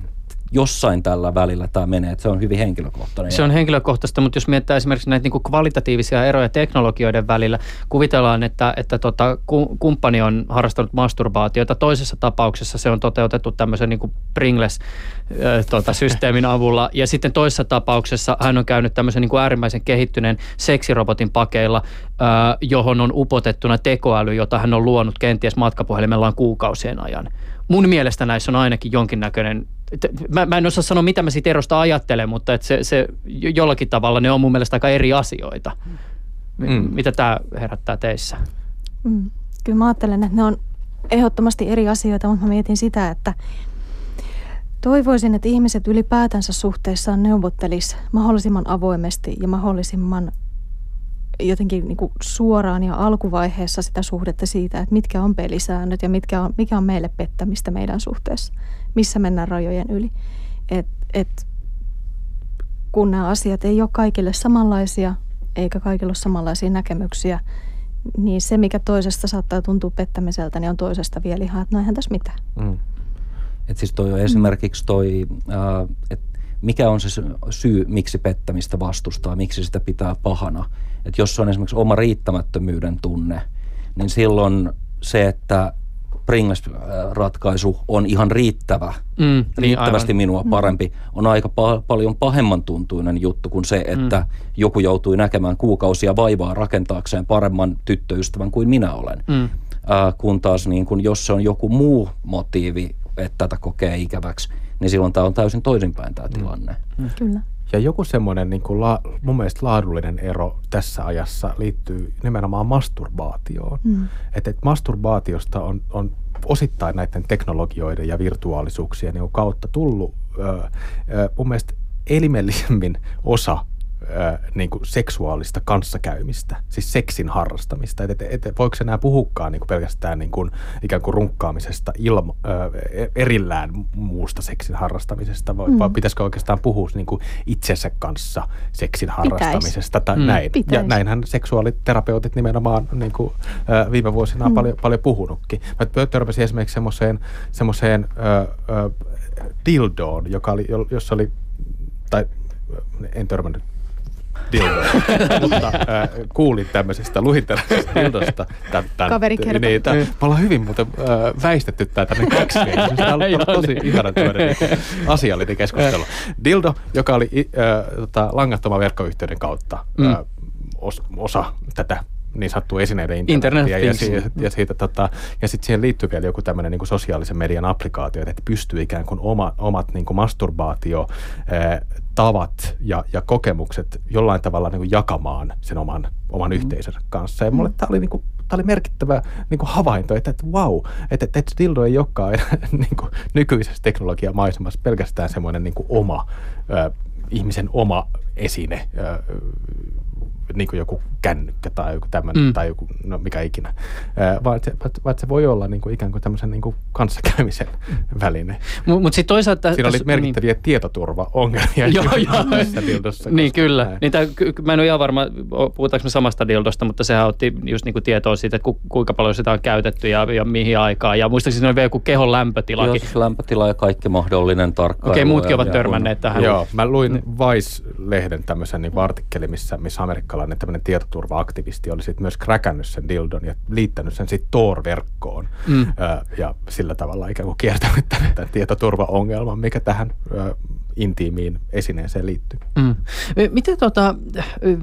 jossain tällä välillä tämä menee, että se on hyvin henkilökohtainen. Se on henkilökohtaista, mutta jos mietitään esimerkiksi näitä niin kuin kvalitatiivisia eroja teknologioiden välillä, kuvitellaan, että, että tota, kumppani on harrastanut masturbaatiota. Toisessa tapauksessa se on toteutettu tämmöisen niin kuin Pringles tota, systeemin avulla. Ja sitten toisessa tapauksessa hän on käynyt tämmöisen niin kuin äärimmäisen kehittyneen seksirobotin pakeilla, johon on upotettuna tekoäly, jota hän on luonut kenties matkapuhelimellaan kuukausien ajan mun mielestä näissä on ainakin jonkinnäköinen, mä, mä en osaa sanoa mitä mä siitä erosta ajattelen, mutta että se, se jollakin tavalla ne on mun mielestä aika eri asioita. Mm. Mitä tämä herättää teissä? Mm. Kyllä mä ajattelen, että ne on ehdottomasti eri asioita, mutta mä mietin sitä, että toivoisin, että ihmiset ylipäätänsä suhteessaan neuvottelis mahdollisimman avoimesti ja mahdollisimman jotenkin niin kuin suoraan ja alkuvaiheessa sitä suhdetta siitä, että mitkä on pelisäännöt ja mitkä on, mikä on meille pettämistä meidän suhteessa, missä mennään rajojen yli. Et, et, kun nämä asiat ei ole kaikille samanlaisia, eikä kaikilla ole samanlaisia näkemyksiä, niin se, mikä toisesta saattaa tuntua pettämiseltä, niin on toisesta vielä ihan, että no eihän tässä mitään. Mm. Et siis toi on esimerkiksi toi, äh, että mikä on se syy, miksi pettämistä vastustaa, miksi sitä pitää pahana. Että jos on esimerkiksi oma riittämättömyyden tunne, niin silloin se, että Pringles-ratkaisu on ihan riittävä, mm, riittävästi niin minua mm. parempi, on aika pa- paljon pahemman tuntuinen juttu kuin se, että mm. joku joutui näkemään kuukausia vaivaa rakentaakseen paremman tyttöystävän kuin minä olen. Mm. Äh, kun taas niin kun, jos se on joku muu motiivi, että tätä kokee ikäväksi, niin silloin tämä on täysin toisinpäin tämä mm. tilanne. Mm. Kyllä. Ja joku semmoinen niin kuin la, mun mielestä laadullinen ero tässä ajassa liittyy nimenomaan masturbaatioon. Mm. Että et masturbaatiosta on, on osittain näiden teknologioiden ja virtuaalisuuksien niin kautta tullut ö, ö, mun mielestä elimellisemmin osa äh, niin kuin seksuaalista kanssakäymistä, siis seksin harrastamista. Et, et, et, voiko enää puhukaan niin kuin pelkästään niin kuin, ikään kuin runkkaamisesta ilma, äh, erillään muusta seksin harrastamisesta, vai, mm. vai pitäisikö oikeastaan puhua niin kuin itsensä kanssa seksin harrastamisesta Pitäis. tai mm. näin. Pitäis. Ja näinhän seksuaaliterapeutit nimenomaan niin kuin, äh, viime vuosina on mm. paljon, paljon puhunutkin. Mä törmäsin esimerkiksi semmoiseen, semmoiseen dildoon, joka oli, jossa oli tai en törmännyt dildoa. Mutta äh, kuulin tämmöisestä, luin tämmöisestä dildosta. Tän, tän, Kaveri kertoo. Niin, tämän, me ollaan hyvin muuten äh, väistetty tämä tänne kaksi Tämä on ollut tosi ihana tämmöinen niin asiallinen keskustelu. Dildo, joka oli äh, tota, langattoman verkkoyhteyden kautta mm. äh, os, osa tätä niin sattuu esineiden internetiä. Internet ja, siitä, ja, siitä, tota, ja sitten siihen liittyy vielä joku tämmöinen niin sosiaalisen median applikaatio, että pystyy ikään kuin oma, omat niin kuin masturbaatio tavat ja, ja kokemukset jollain tavalla niin kuin jakamaan sen oman, oman mm. yhteisönsä kanssa. Ja mulle tämä oli, niin kuin, oli merkittävä niin kuin havainto, että, että wow, että, että, dildo ei olekaan niin kuin, nykyisessä teknologiamaisemassa pelkästään semmoinen niin kuin oma, ö, ihmisen oma esine, niin kuin joku kännykkä tai joku tämmöinen, mm. tai joku, no mikä ikinä, vaan että se, vaan se voi olla niin kuin ikään kuin tämmöisen niin kuin kanssakäymisen väline. Mutta mut sitten toisaalta... Siinä oli merkittäviä niin. tietoturvaongelmia. joo, joo. dildossa. niin kyllä. Niin tää, mä en ole ihan varma, puhutaanko me samasta dildosta, mutta sehän otti just niin kuin tietoa siitä, että ku, kuinka paljon sitä on käytetty ja, ja mihin aikaan. Ja muistaakseni siinä oli vielä joku kehon lämpötilakin. Joo, lämpötila ja kaikki mahdollinen tarkkailu. Okei, okay, muutkin ovat törmänneet tähän. Joo, mä luin niin. Vice-lehden tämmöisen niin artikkeli, missä, missä amerikkalainen tämmöinen tietoturva-aktivisti oli sitten myös kräkännyt sen dildon ja liittänyt sen sitten Tor-verkkoon mm. ja sillä tavalla ikään kuin kiertänyt tämän, tämän tietoturvaongelman, mikä tähän intiimiin esineeseen liittyy. Mm. Miten tota,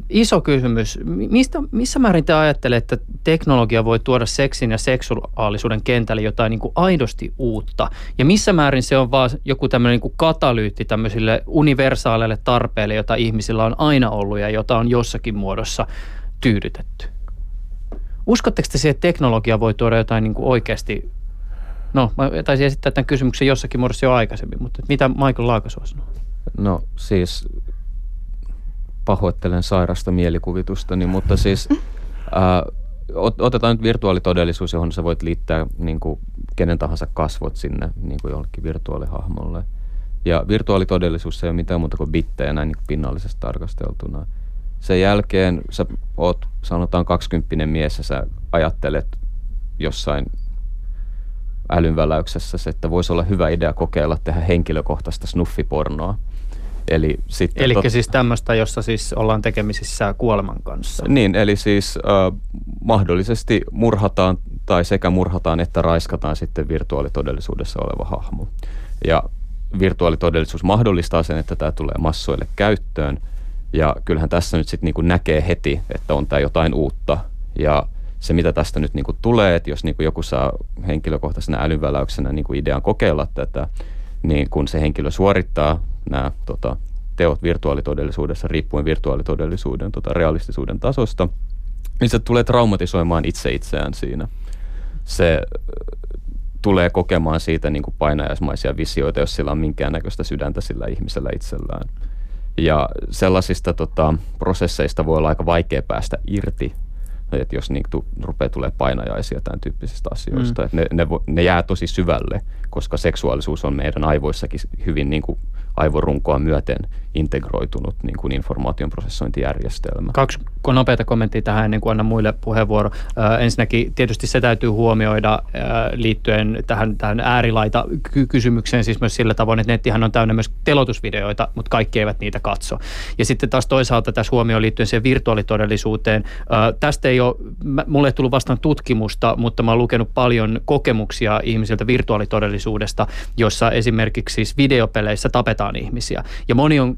iso kysymys, mistä, missä määrin te ajattelette, että teknologia voi tuoda seksin ja seksuaalisuuden kentälle jotain niin kuin aidosti uutta? Ja missä määrin se on vaan joku tämmöinen niin kuin katalyytti tämmöisille universaaleille tarpeille, jota ihmisillä on aina ollut ja jota on jossakin muodossa tyydytetty? Uskotteko te siihen, että teknologia voi tuoda jotain niin kuin oikeasti No, mä taisin esittää tämän kysymyksen jossakin muodossa jo aikaisemmin, mutta mitä Michael Laakasua sanoo? No siis pahoittelen sairasta mielikuvitusta, niin, mutta siis ää, otetaan nyt virtuaalitodellisuus, johon sä voit liittää niin kuin, kenen tahansa kasvot sinne niin kuin jollekin virtuaalihahmolle. Ja virtuaalitodellisuus ei ole mitään muuta kuin bittejä näin niin pinnallisesti tarkasteltuna. Sen jälkeen sä oot, sanotaan 20 mies ja sä ajattelet jossain älynväläyksessä se, että voisi olla hyvä idea kokeilla tehdä henkilökohtaista snuffipornoa. Eli, sitten eli tot... siis tämmöistä, jossa siis ollaan tekemisissä kuoleman kanssa. Niin, eli siis äh, mahdollisesti murhataan tai sekä murhataan että raiskataan sitten virtuaalitodellisuudessa oleva hahmo. Ja virtuaalitodellisuus mahdollistaa sen, että tämä tulee massoille käyttöön. Ja kyllähän tässä nyt sitten niinku näkee heti, että on tämä jotain uutta. Ja se, mitä tästä nyt niin kuin tulee, että jos niin kuin joku saa henkilökohtaisena älyväläyksenä niin kuin idean kokeilla tätä, niin kun se henkilö suorittaa nämä tota, teot virtuaalitodellisuudessa riippuen virtuaalitodellisuuden tota, realistisuuden tasosta, niin se tulee traumatisoimaan itse itseään siinä. Se tulee kokemaan siitä niin kuin painajaismaisia visioita, jos sillä on minkäännäköistä sydäntä sillä ihmisellä itsellään. Ja sellaisista tota, prosesseista voi olla aika vaikea päästä irti, että jos niin, tu, rupeaa tulee painajaisia tämän tyyppisistä asioista. Mm. Että ne, ne, ne jää tosi syvälle, koska seksuaalisuus on meidän aivoissakin hyvin niin kuin aivorunkoa myöten integroitunut niin kuin informaation prosessointijärjestelmä. Kaksi nopeita kommenttia tähän ennen kuin annan muille puheenvuoro. Äh, ensinnäkin tietysti se täytyy huomioida äh, liittyen tähän, tähän äärilaita kysymykseen, siis myös sillä tavoin, että nettihän on täynnä myös telotusvideoita, mutta kaikki eivät niitä katso. Ja sitten taas toisaalta tässä huomioon liittyen siihen virtuaalitodellisuuteen. Äh, tästä ei ole, mulle ei tullut vastaan tutkimusta, mutta mä oon lukenut paljon kokemuksia ihmisiltä virtuaalitodellisuudesta, jossa esimerkiksi siis videopeleissä tapetaan ihmisiä. Ja moni on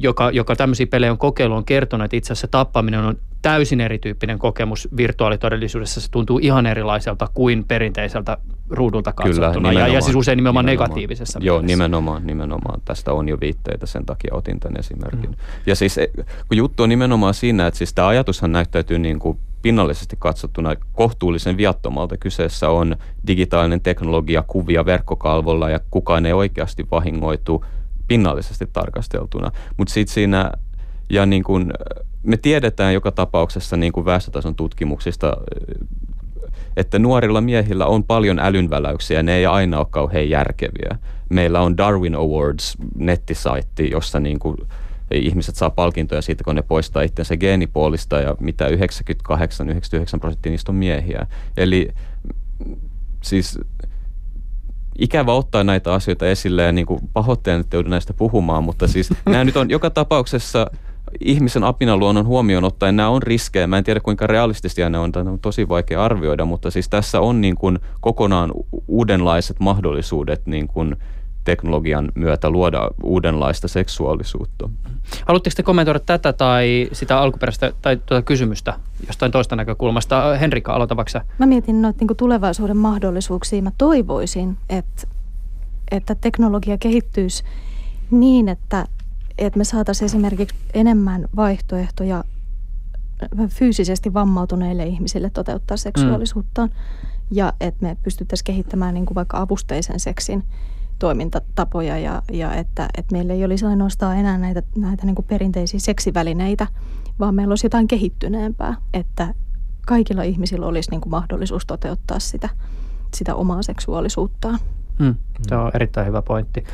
joka, joka tämmöisiä pelejä on kokeillut, on kertonut, että itse asiassa tappaminen on täysin erityyppinen kokemus virtuaalitodellisuudessa. Se tuntuu ihan erilaiselta kuin perinteiseltä ruudulta katsottuna. Kyllä, ja, ja siis usein nimenomaan, nimenomaan. negatiivisessa Joo, mielessä. nimenomaan, nimenomaan. Tästä on jo viitteitä, sen takia otin tämän esimerkin. Mm. Ja siis e, kun juttu on nimenomaan siinä, että siis tämä ajatushan näyttäytyy niin kuin pinnallisesti katsottuna kohtuullisen viattomalta. Kyseessä on digitaalinen teknologia, kuvia verkkokalvolla ja kukaan ei oikeasti vahingoitu pinnallisesti tarkasteltuna. Mutta sitten siinä, ja niin kun, me tiedetään joka tapauksessa niin kuin väestötason tutkimuksista, että nuorilla miehillä on paljon älynväläyksiä ja ne ei aina ole kauhean järkeviä. Meillä on Darwin Awards nettisaitti, jossa niin kuin ihmiset saa palkintoja siitä, kun ne poistaa itsensä geenipuolista ja mitä 98-99 prosenttia niistä on miehiä. Eli siis ikävä ottaa näitä asioita esille ja niin kuin pahoittelen, että joudun näistä puhumaan, mutta siis nämä nyt on joka tapauksessa ihmisen apinaluonnon huomioon ottaen nämä on riskejä. Mä en tiedä kuinka realistisia ne on, tämä on tosi vaikea arvioida, mutta siis tässä on niin kuin kokonaan uudenlaiset mahdollisuudet niin kuin teknologian myötä luoda uudenlaista seksuaalisuutta. Haluatteko te kommentoida tätä tai sitä alkuperäistä tai tuota kysymystä jostain toista näkökulmasta? Henrikka, aloitavaksi Mä mietin noita niin tulevaisuuden mahdollisuuksia. Mä toivoisin, että, että teknologia kehittyisi niin, että, että me saataisiin esimerkiksi enemmän vaihtoehtoja fyysisesti vammautuneille ihmisille toteuttaa seksuaalisuuttaan. Mm. Ja että me pystyttäisiin kehittämään niin kuin vaikka avusteisen seksin toimintatapoja ja, ja että, että meillä ei olisi ainoastaan enää näitä, näitä niin kuin perinteisiä seksivälineitä, vaan meillä olisi jotain kehittyneempää, että kaikilla ihmisillä olisi niin kuin mahdollisuus toteuttaa sitä, sitä omaa seksuaalisuuttaan. Hmm. Se on erittäin hyvä pointti.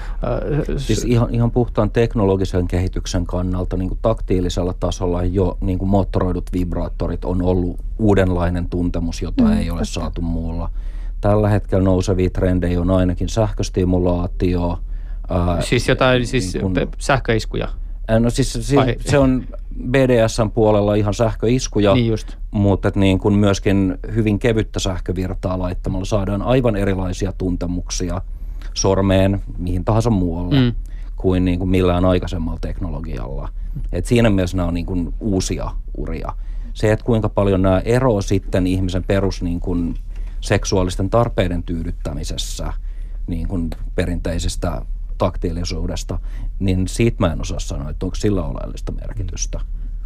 Siis ihan, ihan puhtaan teknologisen kehityksen kannalta niin kuin taktiilisella tasolla jo niin kuin moottoroidut vibraattorit on ollut uudenlainen tuntemus, jota mm, ei ole totta. saatu muulla tällä hetkellä nousevia trendejä on ainakin sähköstimulaatio. Ää, siis jotain siis niin kun, sähköiskuja? No siis, siis se on BDSn puolella ihan sähköiskuja, niin just. mutta että niin kuin myöskin hyvin kevyttä sähkövirtaa laittamalla saadaan aivan erilaisia tuntemuksia sormeen, mihin tahansa muualle, mm. kuin, niin kuin millään aikaisemmalla teknologialla. Et siinä mielessä nämä on niin kuin uusia uria. Se, että kuinka paljon nämä eroavat sitten ihmisen perus niin kuin seksuaalisten tarpeiden tyydyttämisessä niin kuin perinteisestä taktiilisuudesta, niin siitä mä en osaa sanoa, että onko sillä oleellista merkitystä.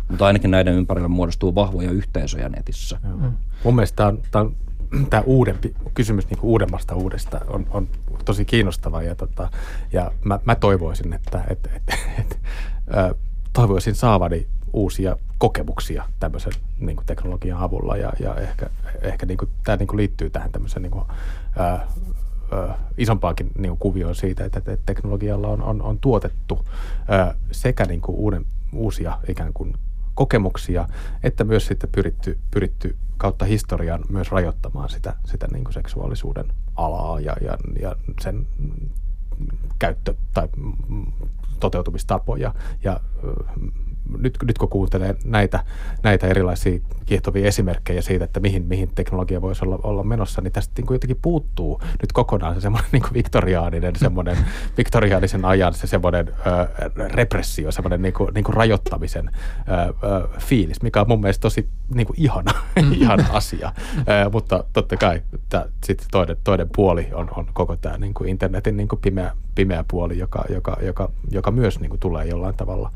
Mutta ainakin näiden ympärillä muodostuu vahvoja yhteisöjä netissä. Mm. Mun mielestä tämä on, tämä tämä uudempi kysymys niin uudemmasta uudesta on, on tosi kiinnostava ja, tota, ja mä, mä toivoisin, että et, et, et, et, toivoisin saavani uusia kokemuksia tämmöisen niin kuin teknologian avulla ja, ja ehkä, ehkä niin kuin, tämä niin kuin liittyy tähän tämmöisen niin kuin, ää, ää, isompaankin niin kuin kuvioon siitä, että, että teknologialla on, on, on tuotettu ää, sekä niin kuin uuden, uusia ikään kuin kokemuksia, että myös sitten pyritty, pyritty kautta historian myös rajoittamaan sitä, sitä niin kuin seksuaalisuuden alaa ja, ja, ja sen käyttö- tai toteutumistapoja. Ja nyt, nyt kun kuuntelee näitä, näitä erilaisia kiehtovia esimerkkejä siitä, että mihin, mihin teknologia voisi olla, olla menossa, niin tästä niin kuin jotenkin puuttuu nyt kokonaan se semmoinen niin viktoriaaninen, semmoinen viktoriaanisen ajan se semmoinen ö, repressio, semmoinen niin kuin, niin kuin rajoittamisen ö, ö, fiilis, mikä on mun mielestä tosi niin kuin ihana, ihana asia. Ö, mutta totta kai sitten toinen, toinen puoli on, on koko tämä niin kuin internetin niin kuin pimeä, pimeä puoli, joka, joka, joka, joka myös niin kuin tulee jollain tavalla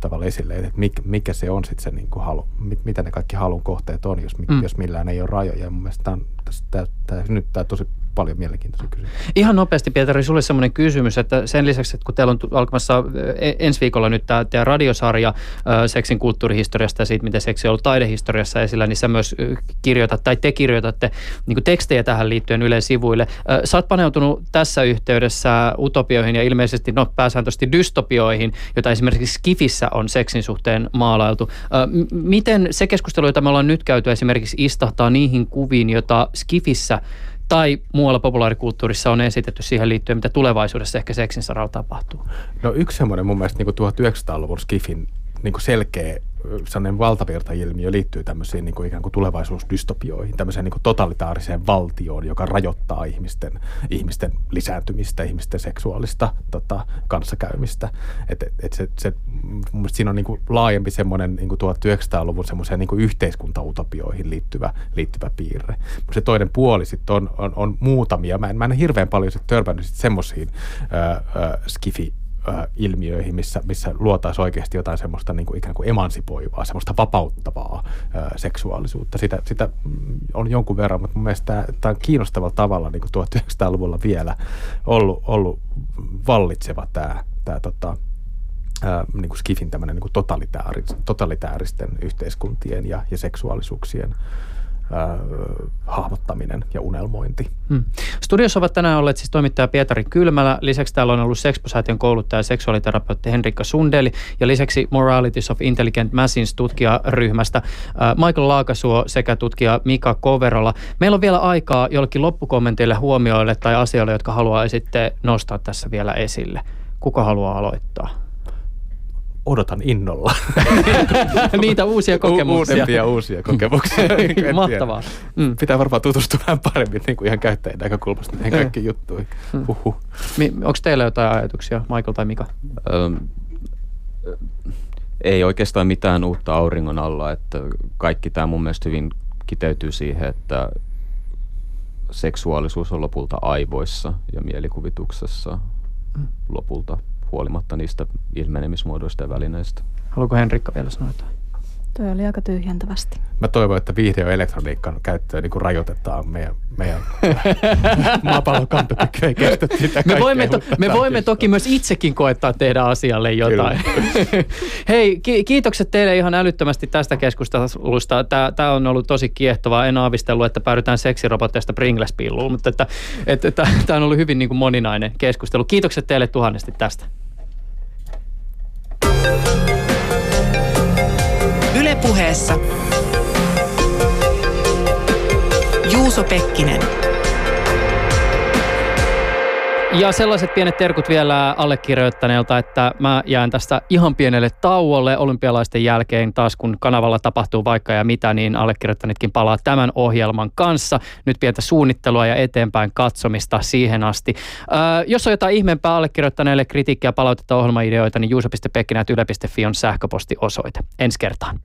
tavalla esille, että mikä, mikä se on sitten se niin kuin halu, mit, mitä ne kaikki halun kohteet on, jos, mm. jos millään ei ole rajoja. Ja mun mielestä tämä on, Tämä, tämä nyt tämä tosi paljon mielenkiintoisia kysymyksiä. Ihan nopeasti, Pietari, sulle semmoinen kysymys, että sen lisäksi, että kun teillä on alkamassa e, ensi viikolla nyt tämä teidän radiosarja seksin kulttuurihistoriasta ja siitä, miten seksi on ollut taidehistoriassa esillä, niin sä myös kirjoitat, tai te kirjoitatte niin tekstejä tähän liittyen Ylen sivuille. Sä oot paneutunut tässä yhteydessä utopioihin ja ilmeisesti no, pääsääntöisesti dystopioihin, joita esimerkiksi Skifissä on seksin suhteen maalailtu. Miten se keskustelu, jota me ollaan nyt käyty esimerkiksi istahtaa niihin kuviin, joita Skifissä tai muualla populaarikulttuurissa on esitetty siihen liittyen, mitä tulevaisuudessa ehkä seksin saralla tapahtuu? No yksi semmoinen mun mielestä niin 1900-luvun skifin niin selkeä sellainen valtavirtailmiö liittyy tämmöisiin niin kuin ikään kuin tulevaisuusdystopioihin, tämmöiseen niin kuin totalitaariseen valtioon, joka rajoittaa ihmisten, ihmisten lisääntymistä, ihmisten seksuaalista tota, kanssakäymistä. Et, et se, se, mun siinä on niin kuin laajempi semmoinen niin kuin 1900-luvun semmoiseen niin kuin yhteiskuntautopioihin liittyvä, liittyvä piirre. Mutta se toinen puoli sitten on, on, on muutamia. Mä en, mä en hirveän paljon sit törmännyt sit semmoisiin skifi ilmiöihin, missä, missä luotaisiin oikeasti jotain semmoista niin kuin ikään kuin emansipoivaa, semmoista vapauttavaa ää, seksuaalisuutta. Sitä, sitä on jonkun verran, mutta mun mielestä tämä, on kiinnostavalla tavalla niin kuin 1900-luvulla vielä ollut, ollut vallitseva tämä, tämä tota, ää, niin kuin Skifin tämmöinen niin kuin totalitääristen yhteiskuntien ja, ja seksuaalisuuksien hahmottaminen ja unelmointi. Hmm. Studiossa ovat tänään olleet siis toimittaja Pietari Kylmälä, lisäksi täällä on ollut Sexposäätiön kouluttaja seksuaaliterapeutti Henrikka Sundeli ja lisäksi Moralities of Intelligent Machines tutkijaryhmästä Michael Laakasuo sekä tutkija Mika Koverola. Meillä on vielä aikaa jollekin loppukommenteille, huomioille tai asioille, jotka haluaa sitten nostaa tässä vielä esille. Kuka haluaa aloittaa? Odotan innolla. Niitä uusia kokemuksia. Uudempia uusia kokemuksia. Mahtavaa. Mm. Pitää varmaan tutustua vähän paremmin niin kuin ihan käyttäjän näkökulmasta näihin kaikkiin juttuihin. Mm. Onko teillä jotain ajatuksia, Michael tai Mika? Öm, ei oikeastaan mitään uutta auringon alla. Että kaikki tämä mun mielestä hyvin kiteytyy siihen, että seksuaalisuus on lopulta aivoissa ja mielikuvituksessa mm. lopulta huolimatta niistä ilmenemismuodoista ja välineistä. Haluatko Henrikka vielä sanoa jotain? Toi oli aika tyhjentävästi. Mä toivon, että viihde- ja elektroniikan käyttöä niin kuin rajoitetaan meidän, meidän maapallon kantokyky ei kestä sitä Me voimme, to, me voimme toki myös itsekin koettaa tehdä asialle jotain. Hei, ki- kiitokset teille ihan älyttömästi tästä keskustelusta. Tämä, on ollut tosi kiehtovaa. En aavistellut, että päädytään seksirobotteista pringles mutta että, että, että, tämä on ollut hyvin niin kuin moninainen keskustelu. Kiitokset teille tuhannesti tästä. Ylepuheessa Juuso Pekkinen. Ja sellaiset pienet terkut vielä allekirjoittaneelta, että mä jään tästä ihan pienelle tauolle olympialaisten jälkeen taas, kun kanavalla tapahtuu vaikka ja mitä, niin allekirjoittanetkin palaa tämän ohjelman kanssa. Nyt pientä suunnittelua ja eteenpäin katsomista siihen asti. Öö, jos on jotain ihmeempää allekirjoittaneille kritiikkiä, palautetta, ohjelmaideoita, niin juuso.pekkinä.yle.fi on sähköpostiosoite. Ensi kertaan.